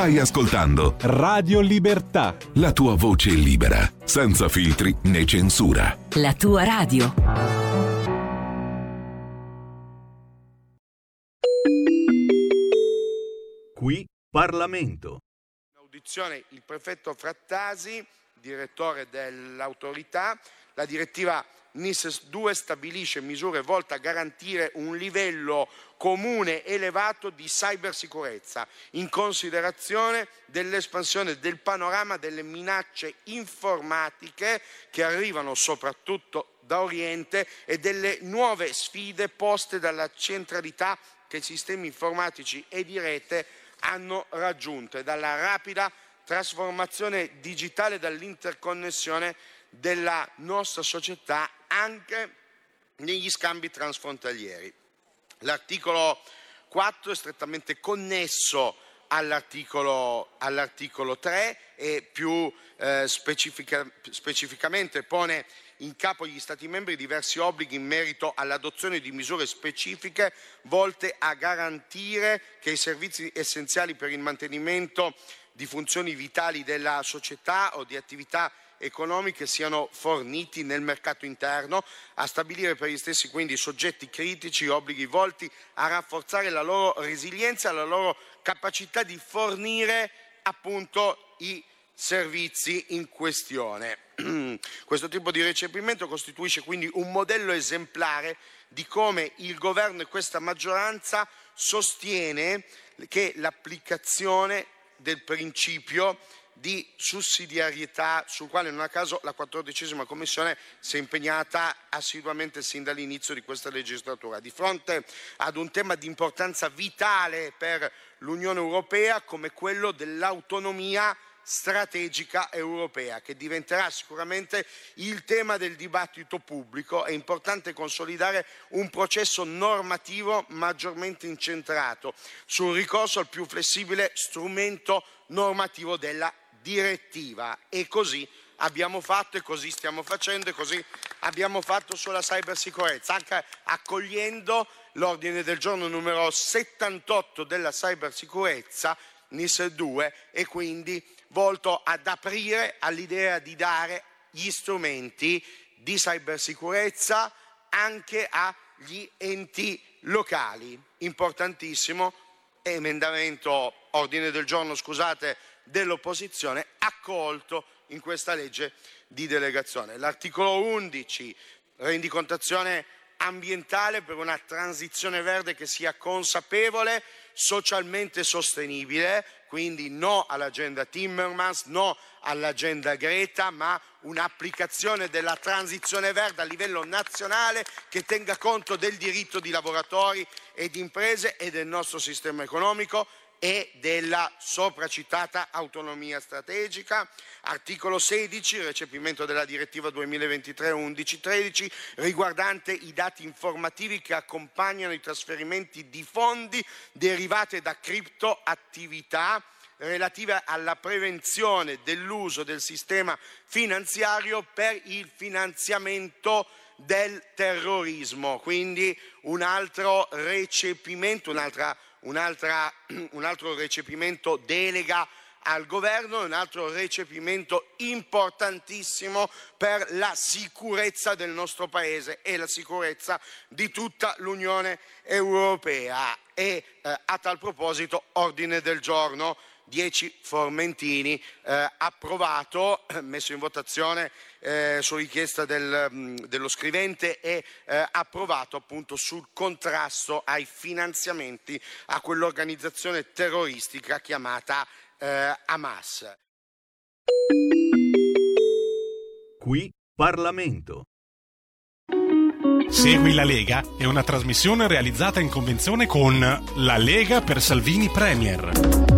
Stai ascoltando Radio Libertà. la tua voce libera, senza filtri né censura. La tua radio. Qui Parlamento. In audizione il prefetto Frattasi, direttore dell'autorità. La direttiva NIS 2 stabilisce misure volte a garantire un livello comune elevato di cybersicurezza in considerazione dell'espansione del panorama delle minacce informatiche che arrivano soprattutto da Oriente e delle nuove sfide poste dalla centralità che i sistemi informatici e di rete hanno raggiunto e dalla rapida trasformazione digitale e dall'interconnessione della nostra società anche negli scambi transfrontalieri. L'articolo 4 è strettamente connesso all'articolo, all'articolo 3 e più eh, specifica- specificamente pone in capo agli Stati membri diversi obblighi in merito all'adozione di misure specifiche volte a garantire che i servizi essenziali per il mantenimento di funzioni vitali della società o di attività economiche siano forniti nel mercato interno, a stabilire per gli stessi quindi soggetti critici obblighi volti a rafforzare la loro resilienza la loro capacità di fornire appunto i servizi in questione. (clears throat) Questo tipo di recepimento costituisce quindi un modello esemplare di come il governo e questa maggioranza sostiene che l'applicazione del principio di sussidiarietà sul quale non a caso la quattordicesima commissione si è impegnata assiduamente sin dall'inizio di questa legislatura. Di fronte ad un tema di importanza vitale per l'Unione Europea come quello dell'autonomia strategica europea, che diventerà sicuramente il tema del dibattito pubblico. È importante consolidare un processo normativo maggiormente incentrato sul ricorso al più flessibile strumento normativo della direttiva e così abbiamo fatto e così stiamo facendo e così abbiamo fatto sulla cybersicurezza, anche accogliendo l'ordine del giorno numero 78 della cybersicurezza NIS 2 e quindi volto ad aprire all'idea di dare gli strumenti di cybersicurezza anche agli enti locali. Importantissimo, emendamento, ordine del giorno, scusate, dell'opposizione, accolto in questa legge di delegazione. L'articolo 11, rendicontazione ambientale, per una transizione verde che sia consapevole, socialmente sostenibile, quindi no all'agenda Timmermans, no all'agenda Greta, ma un'applicazione della transizione verde a livello nazionale che tenga conto del diritto di lavoratori e di imprese e del nostro sistema economico e della sopracitata autonomia strategica. Articolo 16, recepimento della direttiva 2023-1113 riguardante i dati informativi che accompagnano i trasferimenti di fondi derivati da criptoattività relative alla prevenzione dell'uso del sistema finanziario per il finanziamento del terrorismo. Quindi un altro recepimento, un'altra, (clears throat) un altro recepimento delega al governo e un altro recepimento importantissimo per la sicurezza del nostro Paese e la sicurezza di tutta l'Unione Europea. E eh, a tal proposito ordine del giorno 10 Formentini, eh, approvato, messo in votazione eh, su richiesta del, mm, dello scrivente e eh, approvato appunto sul contrasto ai finanziamenti a quell'organizzazione terroristica chiamata eh, Hamas. Qui Parlamento. Segui la Lega è una trasmissione realizzata in convenzione con La Lega per Salvini Premier.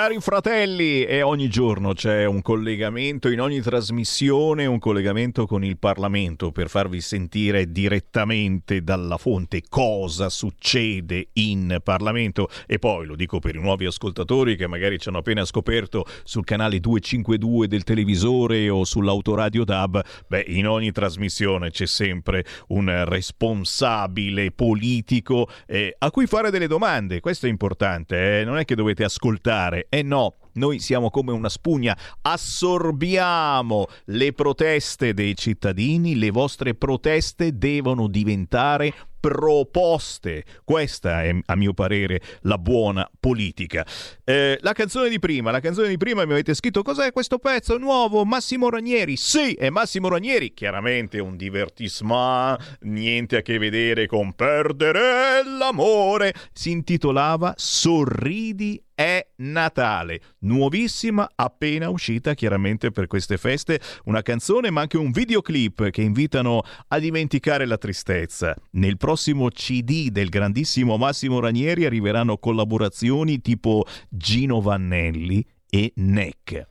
Cari fratelli, e ogni giorno c'è un collegamento in ogni trasmissione, un collegamento con il Parlamento per farvi sentire direttamente dalla fonte cosa succede in Parlamento. E poi lo dico per i nuovi ascoltatori che magari ci hanno appena scoperto sul canale 252 del televisore o sull'autoradio DAB, beh, in ogni trasmissione c'è sempre un responsabile politico eh, a cui fare delle domande. Questo è importante, eh? non è che dovete ascoltare. Eh no, noi siamo come una spugna, assorbiamo le proteste dei cittadini, le vostre proteste devono diventare proposte. Questa è, a mio parere, la buona politica. Eh, la canzone di prima, la canzone di prima mi avete scritto cos'è questo pezzo nuovo? Massimo Ranieri. Sì, è Massimo Ranieri, chiaramente un divertissement, niente a che vedere con perdere l'amore. Si intitolava Sorridi è Natale, nuovissima, appena uscita chiaramente per queste feste, una canzone ma anche un videoclip che invitano a dimenticare la tristezza. Nel prossimo CD del grandissimo Massimo Ranieri arriveranno collaborazioni tipo Gino Vannelli e Neck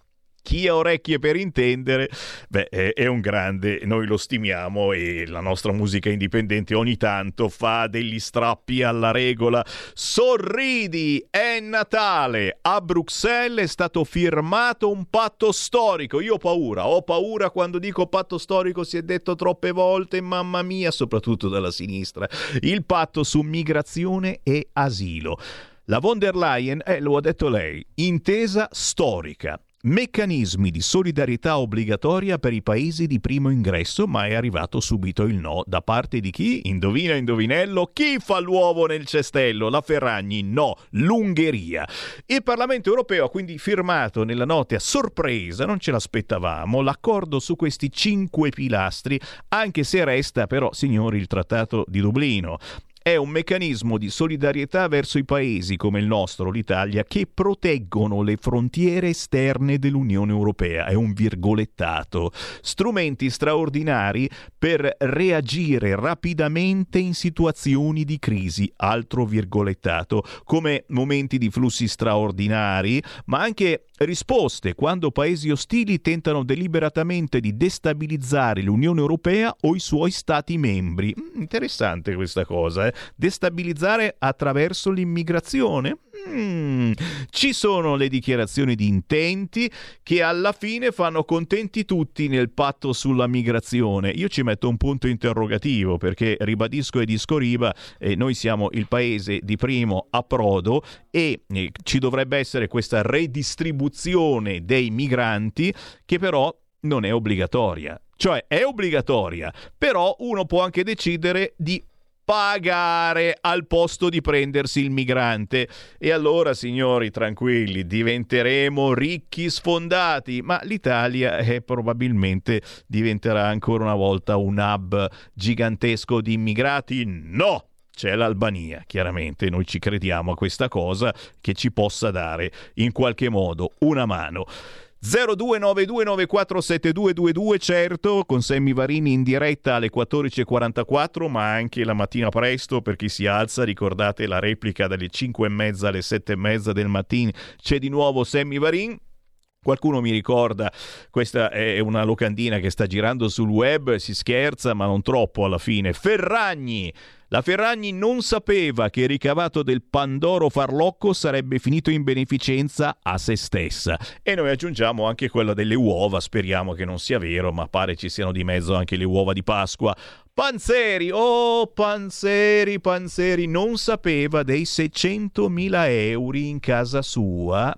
chi ha orecchie per intendere, beh, è un grande, noi lo stimiamo e la nostra musica indipendente ogni tanto fa degli strappi alla regola. Sorridi, è Natale, a Bruxelles è stato firmato un patto storico. Io ho paura, ho paura quando dico patto storico, si è detto troppe volte, mamma mia, soprattutto dalla sinistra. Il patto su migrazione e asilo. La von der Leyen, eh, lo ha detto lei, intesa storica. Meccanismi di solidarietà obbligatoria per i paesi di primo ingresso, ma è arrivato subito il no da parte di chi? Indovina, indovinello, chi fa l'uovo nel cestello? La Ferragni? No, l'Ungheria. Il Parlamento europeo ha quindi firmato nella notte a sorpresa, non ce l'aspettavamo, l'accordo su questi cinque pilastri, anche se resta però, signori, il Trattato di Dublino è un meccanismo di solidarietà verso i paesi come il nostro, l'Italia, che proteggono le frontiere esterne dell'Unione Europea. È un virgolettato. Strumenti straordinari per reagire rapidamente in situazioni di crisi, altro virgolettato, come momenti di flussi straordinari, ma anche risposte quando paesi ostili tentano deliberatamente di destabilizzare l'Unione Europea o i suoi Stati membri. Mm, interessante questa cosa, eh? Destabilizzare attraverso l'immigrazione? Mm, ci sono le dichiarazioni di intenti che alla fine fanno contenti tutti nel patto sulla migrazione. Io ci metto un punto interrogativo perché ribadisco e discoriba, eh, noi siamo il paese di primo approdo e eh, ci dovrebbe essere questa redistribuzione dei migranti che però non è obbligatoria. Cioè è obbligatoria, però uno può anche decidere di pagare al posto di prendersi il migrante. E allora, signori, tranquilli, diventeremo ricchi sfondati, ma l'Italia è probabilmente diventerà ancora una volta un hub gigantesco di immigrati? No! C'è l'Albania, chiaramente, noi ci crediamo a questa cosa che ci possa dare in qualche modo una mano. 0292947222 certo con Sammy Varini in diretta alle 14.44 ma anche la mattina presto per chi si alza ricordate la replica dalle 5 e mezza alle 7 e mezza del mattino. C'è di nuovo Sammy Varin Qualcuno mi ricorda, questa è una locandina che sta girando sul web, si scherza ma non troppo alla fine. Ferragni! La Ferragni non sapeva che il ricavato del Pandoro Farlocco sarebbe finito in beneficenza a se stessa. E noi aggiungiamo anche quello delle uova, speriamo che non sia vero, ma pare ci siano di mezzo anche le uova di Pasqua. Panzeri, oh Panzeri, Panzeri, non sapeva dei 600.000 euro in casa sua.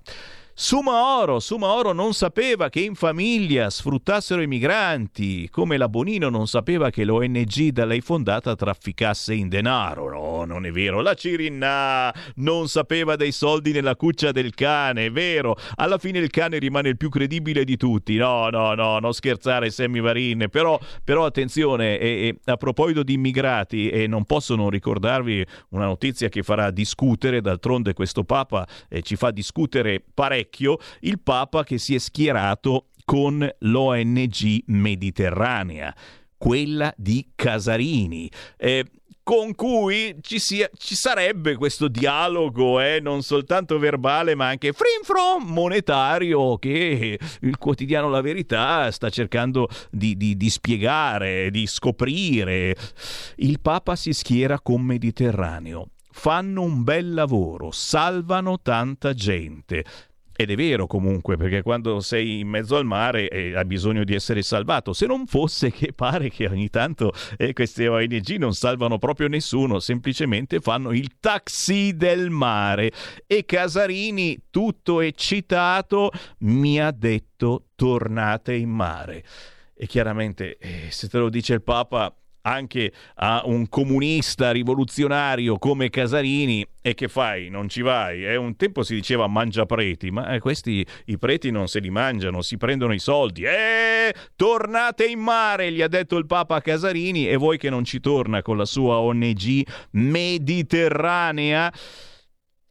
Sumaoro, Sumaoro non sapeva che in famiglia sfruttassero i migranti, come la Bonino non sapeva che l'ONG da lei fondata trafficasse in denaro. No, non è vero. La Cirinna non sapeva dei soldi nella cuccia del cane, è vero. Alla fine il cane rimane il più credibile di tutti. No, no, no, non scherzare, Sammy Varin. Però, però attenzione, e, e, a proposito di immigrati, e non posso non ricordarvi una notizia che farà discutere, d'altronde questo Papa eh, ci fa discutere parecchio il Papa che si è schierato con l'ONG mediterranea, quella di Casarini. Eh, con cui ci, sia, ci, sarebbe questo dialogo, eh, non soltanto verbale, ma anche frim monetario che il quotidiano La Verità sta cercando di, di, di spiegare, di scoprire. Il Papa si schiera con Mediterraneo. Fanno un bel lavoro, salvano tanta gente. Ed è vero comunque, perché quando sei in mezzo al mare eh, hai bisogno di essere salvato. Se non fosse che pare che ogni tanto eh, queste ONG non salvano proprio nessuno, semplicemente fanno il taxi del mare. E Casarini, tutto eccitato, mi ha detto tornate in mare. E chiaramente, eh, se te lo dice il Papa, anche a un comunista rivoluzionario come Casarini e che fai? Non ci vai? Eh, un tempo si diceva mangia preti, ma eh, questi i preti non se li mangiano, si prendono i soldi. Eh, tornate in mare, gli ha detto il Papa Casarini e voi che non ci torna con la sua ONG mediterranea.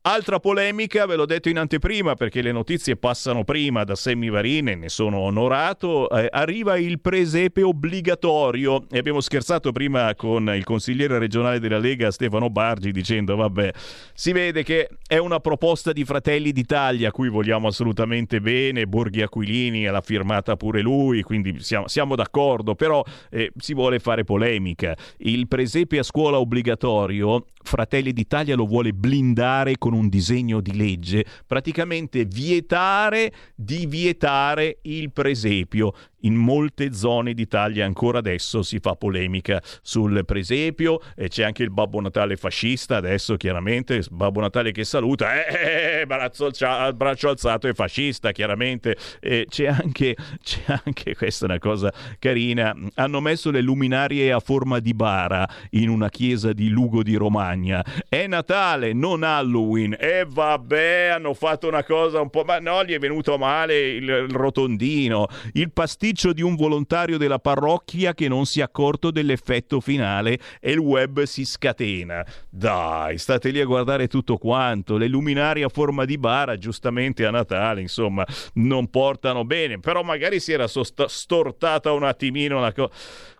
Altra polemica, ve l'ho detto in anteprima perché le notizie passano prima da Semivarine, ne sono onorato. Eh, arriva il presepe obbligatorio e abbiamo scherzato prima con il consigliere regionale della Lega Stefano Bargi dicendo vabbè, si vede che è una proposta di Fratelli d'Italia a cui vogliamo assolutamente bene, Borghi Aquilini l'ha firmata pure lui, quindi siamo, siamo d'accordo, però eh, si vuole fare polemica. Il presepe a scuola obbligatorio, Fratelli d'Italia lo vuole blindare con con un disegno di legge praticamente vietare di vietare il presepio in molte zone d'Italia ancora adesso si fa polemica sul presepio e c'è anche il Babbo Natale fascista adesso chiaramente Babbo Natale che saluta eh, braccio, braccio alzato è fascista chiaramente. E c'è anche, (laughs) c'è anche questa è una cosa carina hanno messo le luminarie a forma di bara in una chiesa di Lugo di Romagna. È Natale non Halloween e vabbè hanno fatto una cosa un po' ma no gli è venuto male il, il rotondino. Il pasticcio pasticcio di un volontario della parrocchia che non si è accorto dell'effetto finale e il web si scatena. Dai, state lì a guardare tutto quanto. Le luminarie a forma di bara, giustamente a Natale, insomma, non portano bene. Però magari si era sost- stortata un attimino la cosa.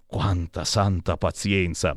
Quanta santa pazienza!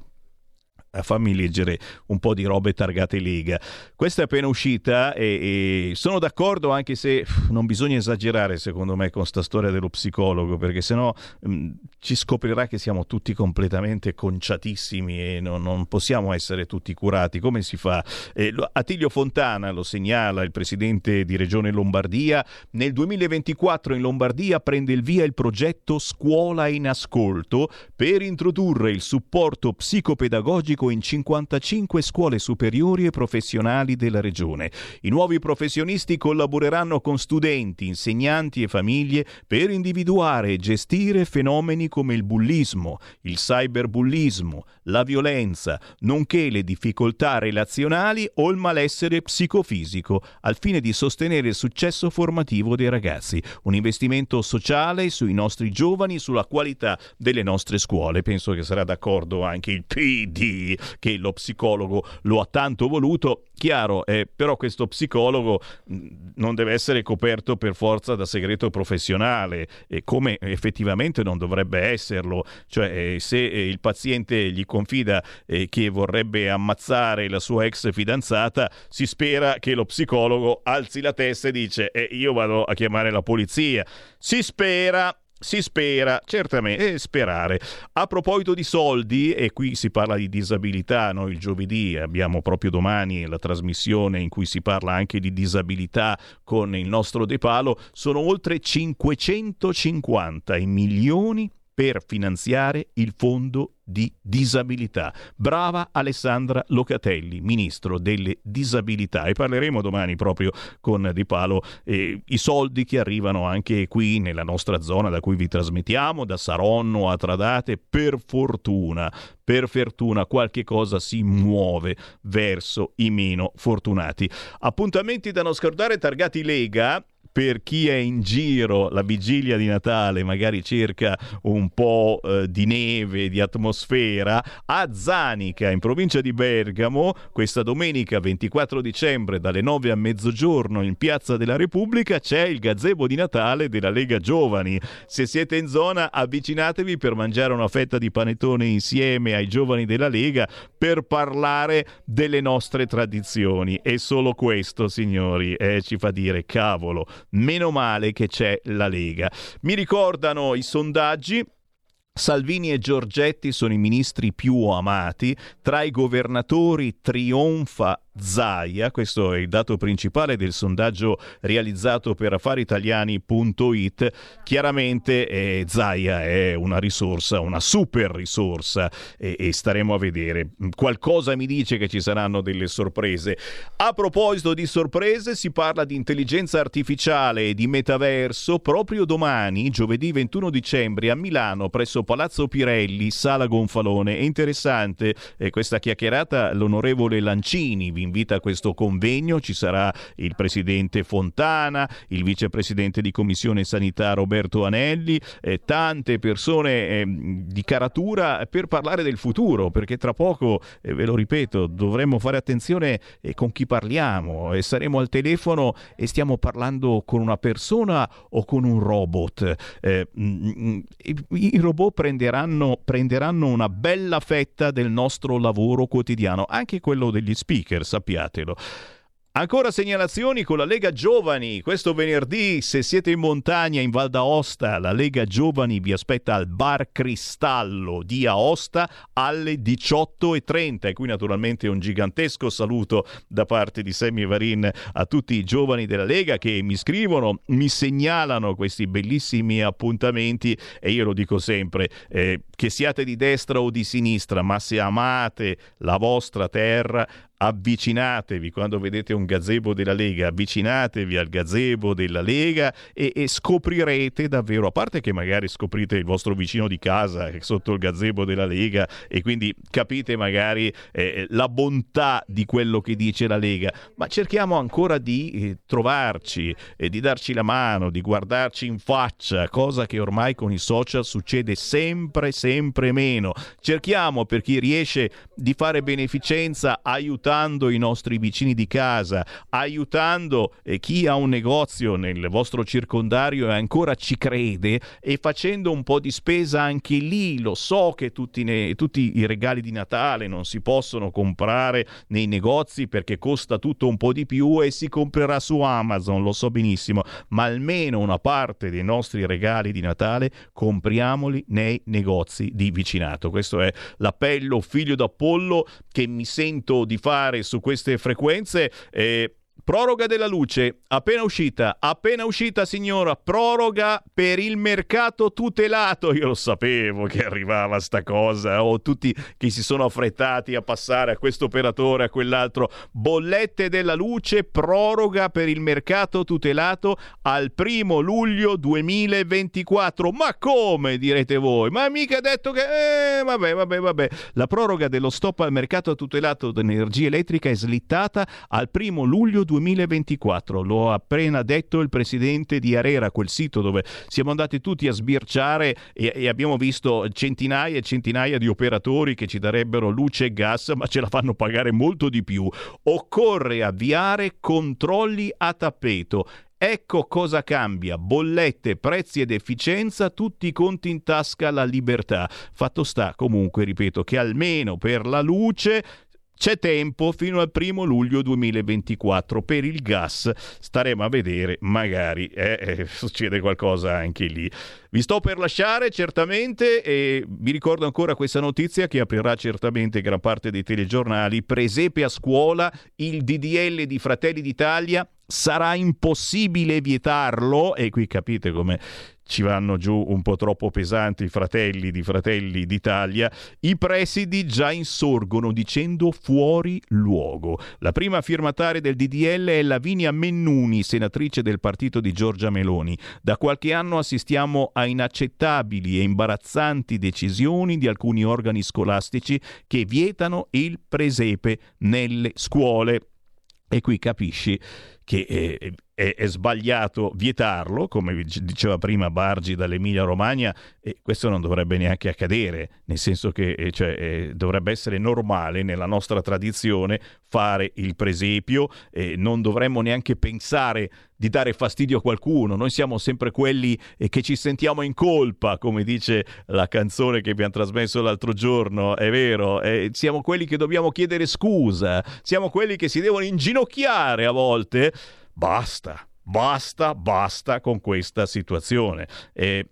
Fammi leggere un po' di robe targate Lega. Questa è appena uscita e, e, sono d'accordo anche se non bisogna esagerare secondo me con sta storia dello psicologo perché sennò mh, ci scoprirà che siamo tutti completamente conciatissimi e non, non possiamo essere tutti curati. Come si fa? Eh, Attilio Fontana lo segnala, il presidente di Regione Lombardia, nel 2024 in Lombardia prende il via il progetto Scuola in Ascolto per introdurre il supporto psicopedagogico pubblico in 55 scuole superiori e professionali della regione. I nuovi professionisti collaboreranno con studenti, insegnanti e famiglie per individuare e gestire fenomeni come il bullismo, il cyberbullismo, la violenza, nonché le difficoltà relazionali o il malessere psicofisico, al fine di sostenere il successo formativo dei ragazzi. Un investimento sociale sui nostri giovani, sulla qualità delle nostre scuole. Penso che sarà d'accordo anche il PD che lo psicologo lo ha tanto voluto. Chiaro, eh, però questo psicologo mh, non deve essere coperto per forza da segreto professionale, eh, come effettivamente non dovrebbe esserlo. Cioè, eh, se eh, il paziente gli confida eh, che vorrebbe ammazzare la sua ex fidanzata, si spera che lo psicologo alzi la testa e dice eh, io vado a chiamare la polizia. Si spera, si spera, certamente, e sperare. A proposito di soldi, e qui si parla di disabilità, noi il giovedì abbiamo proprio domani la trasmissione in cui si parla anche di disabilità con il nostro De Palo, sono oltre 550 i milioni per finanziare il fondo di disabilità. Brava Alessandra Locatelli, ministro delle disabilità. E parleremo domani proprio con Di Palo eh, i soldi che arrivano anche qui nella nostra zona da cui vi trasmettiamo, da Saronno a Tradate. Per fortuna, per fortuna qualche cosa si muove verso i meno fortunati. Appuntamenti da non scordare targati Lega per chi è in giro la vigilia di Natale, magari cerca un po' eh, di neve, di atmosfera, a Zanica, in provincia di Bergamo, questa domenica 24 dicembre dalle 9 a mezzogiorno in Piazza della Repubblica c'è il gazebo di Natale della Lega Giovani. Se siete in zona avvicinatevi per mangiare una fetta di panettone insieme ai giovani della Lega per parlare delle nostre tradizioni. E solo questo, signori, eh, ci fa dire cavolo meno male che c'è la Lega. Mi ricordano i sondaggi. Salvini e Giorgetti sono i ministri più amati, tra i governatori trionfa Zaia, questo è il dato principale del sondaggio realizzato per affaritaliani.it, chiaramente eh, Zaia è una risorsa, una super risorsa e, e, staremo a vedere. Qualcosa mi dice che ci saranno delle sorprese. A proposito di sorprese, si parla di intelligenza artificiale e di metaverso proprio domani, giovedì 21 dicembre, a Milano, presso Palazzo Pirelli, Sala Gonfalone. È interessante eh, questa chiacchierata, l'onorevole Lancini vi invita a questo convegno, ci sarà il presidente Fontana, il vicepresidente di commissione sanità Roberto Anelli, eh, tante persone eh, di caratura per parlare del futuro, perché tra poco, eh, ve lo ripeto, dovremmo fare attenzione eh, con chi parliamo e saremo al telefono e stiamo parlando con una persona o con un robot. Eh, mm, mm, I robot prenderanno, prenderanno una bella fetta del nostro lavoro quotidiano, anche quello degli speaker, sappiatelo. Ancora segnalazioni con la Lega Giovani. Questo venerdì, se siete in montagna in Val d'Aosta, la Lega Giovani vi aspetta al Bar Cristallo di Aosta alle 18.30. E qui naturalmente un gigantesco saluto da parte di Sammy Varin a tutti i giovani della Lega che mi scrivono, mi segnalano questi bellissimi appuntamenti e io lo dico sempre, eh, che siate di destra o di sinistra, ma se amate la vostra terra, avvicinatevi quando vedete un gazebo della Lega, avvicinatevi al gazebo della Lega e, e, scoprirete davvero, a parte che magari scoprite il vostro vicino di casa sotto il gazebo della Lega e quindi capite magari eh, la bontà di quello che dice la Lega, ma cerchiamo ancora di eh, trovarci, eh, di darci la mano, di guardarci in faccia, cosa che ormai con i social succede sempre, sempre meno. Cerchiamo per chi riesce di fare beneficenza, aiutare aiutando i nostri vicini di casa, aiutando eh, chi ha un negozio nel vostro circondario e ancora ci crede e facendo un po' di spesa anche lì. Lo so che tutti, ne, tutti i regali di Natale non si possono comprare nei negozi perché costa tutto un po' di più e si comprerà su Amazon, lo so benissimo, ma almeno una parte dei nostri regali di Natale compriamoli nei negozi di vicinato. Questo è l'appello figlio d'Apollo che mi sento di fare su queste frequenze. Eh, proroga della luce, appena uscita, appena uscita signora, proroga per il mercato tutelato. Io lo sapevo che arrivava sta cosa, o tutti che si sono affrettati a passare a questo operatore, a quell'altro. Bollette della luce, proroga per il mercato tutelato al primo luglio 2024. Ma come direte voi? Ma mica detto che... Eh, vabbè, vabbè, vabbè. La proroga dello stop al mercato tutelato dell'energia elettrica è slittata al primo luglio 2024. Lo ha appena detto il presidente di Arera, quel sito dove siamo andati tutti a sbirciare e, e abbiamo visto centinaia e centinaia di operatori che ci darebbero luce e gas, ma ce la fanno pagare molto di più. Occorre avviare controlli a tappeto. Ecco cosa cambia. Bollette, prezzi ed efficienza, tutti i conti in tasca, la libertà. Fatto sta comunque, ripeto, che almeno per la luce c'è tempo fino al primo luglio 2024 per il gas. Staremo a vedere, magari eh, eh, (laughs) succede qualcosa anche lì. Vi sto per lasciare certamente e vi ricordo ancora questa notizia che aprirà certamente gran parte dei telegiornali. Presepe a scuola, il DDL di Fratelli d'Italia sarà impossibile vietarlo e qui capite come ci vanno giù un po' troppo pesanti i fratelli di Fratelli d'Italia, i presidi già insorgono dicendo fuori luogo. La prima firmataria del DDL è Lavinia Mennuni, senatrice del partito di Giorgia Meloni. Da qualche anno assistiamo a inaccettabili e imbarazzanti decisioni di alcuni organi scolastici che vietano il presepe nelle scuole. E qui capisci che eh, è, è, sbagliato vietarlo, come diceva prima Bargi dall'Emilia Romagna, e questo non dovrebbe neanche accadere, nel senso che eh, cioè, eh, dovrebbe essere normale nella nostra tradizione fare il presepio, e non dovremmo neanche pensare di dare fastidio a qualcuno, noi siamo sempre quelli eh, che ci sentiamo in colpa, come dice la canzone che abbiamo trasmesso l'altro giorno, è vero, eh, siamo quelli che dobbiamo chiedere scusa, siamo quelli che si devono inginocchiare a volte basta. Basta, basta con questa situazione.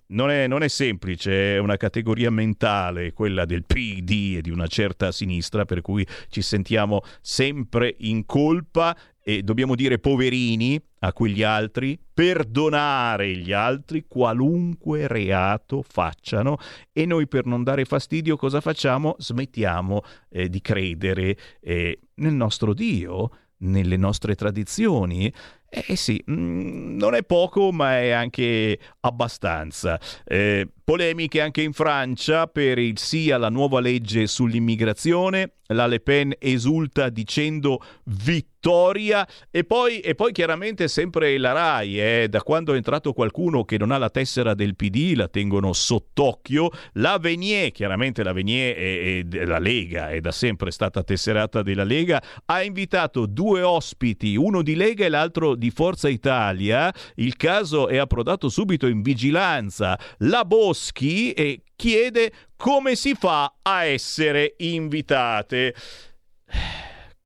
Non, è, non, è, semplice, è una categoria mentale, quella del PD e di una certa sinistra, per cui ci sentiamo sempre in colpa e dobbiamo dire poverini a quegli altri, perdonare gli altri qualunque reato facciano e noi per non dare fastidio cosa facciamo? Smettiamo eh, di credere eh, nel nostro Dio, nelle nostre tradizioni eh sì, mm, non è poco, ma è anche abbastanza. Eh, polemiche anche in Francia per il sì alla nuova legge sull'immigrazione. La Le Pen esulta dicendo vittoria e poi, e poi chiaramente sempre la RAI, eh, da quando è entrato qualcuno che non ha la tessera del PD la tengono sott'occhio. La Venier, chiaramente la Venier è, è la Lega, è da sempre stata tesserata della Lega, ha invitato due ospiti, uno di Lega e l'altro di Forza Italia. Il caso è approdato subito in vigilanza. La Boschi e chiede come si fa a essere invitate.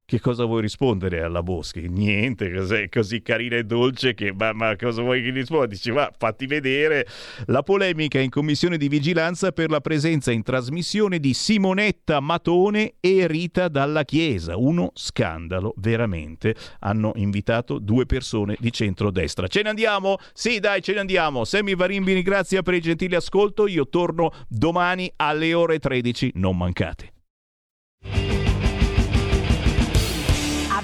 Che cosa vuoi rispondere alla Boschi? Niente, cos'è così carina e dolce che ma, ma cosa vuoi che risponda? Dici, ma fatti vedere la polemica in commissione di vigilanza per la presenza in trasmissione di Simonetta Matone e Rita Dalla Chiesa. Uno scandalo, veramente. Hanno invitato due persone di centrodestra. Ce ne andiamo? Sì, dai, ce ne andiamo. Sammy Varimbini, grazie per il gentile ascolto. Io torno domani alle ore 13. Non mancate.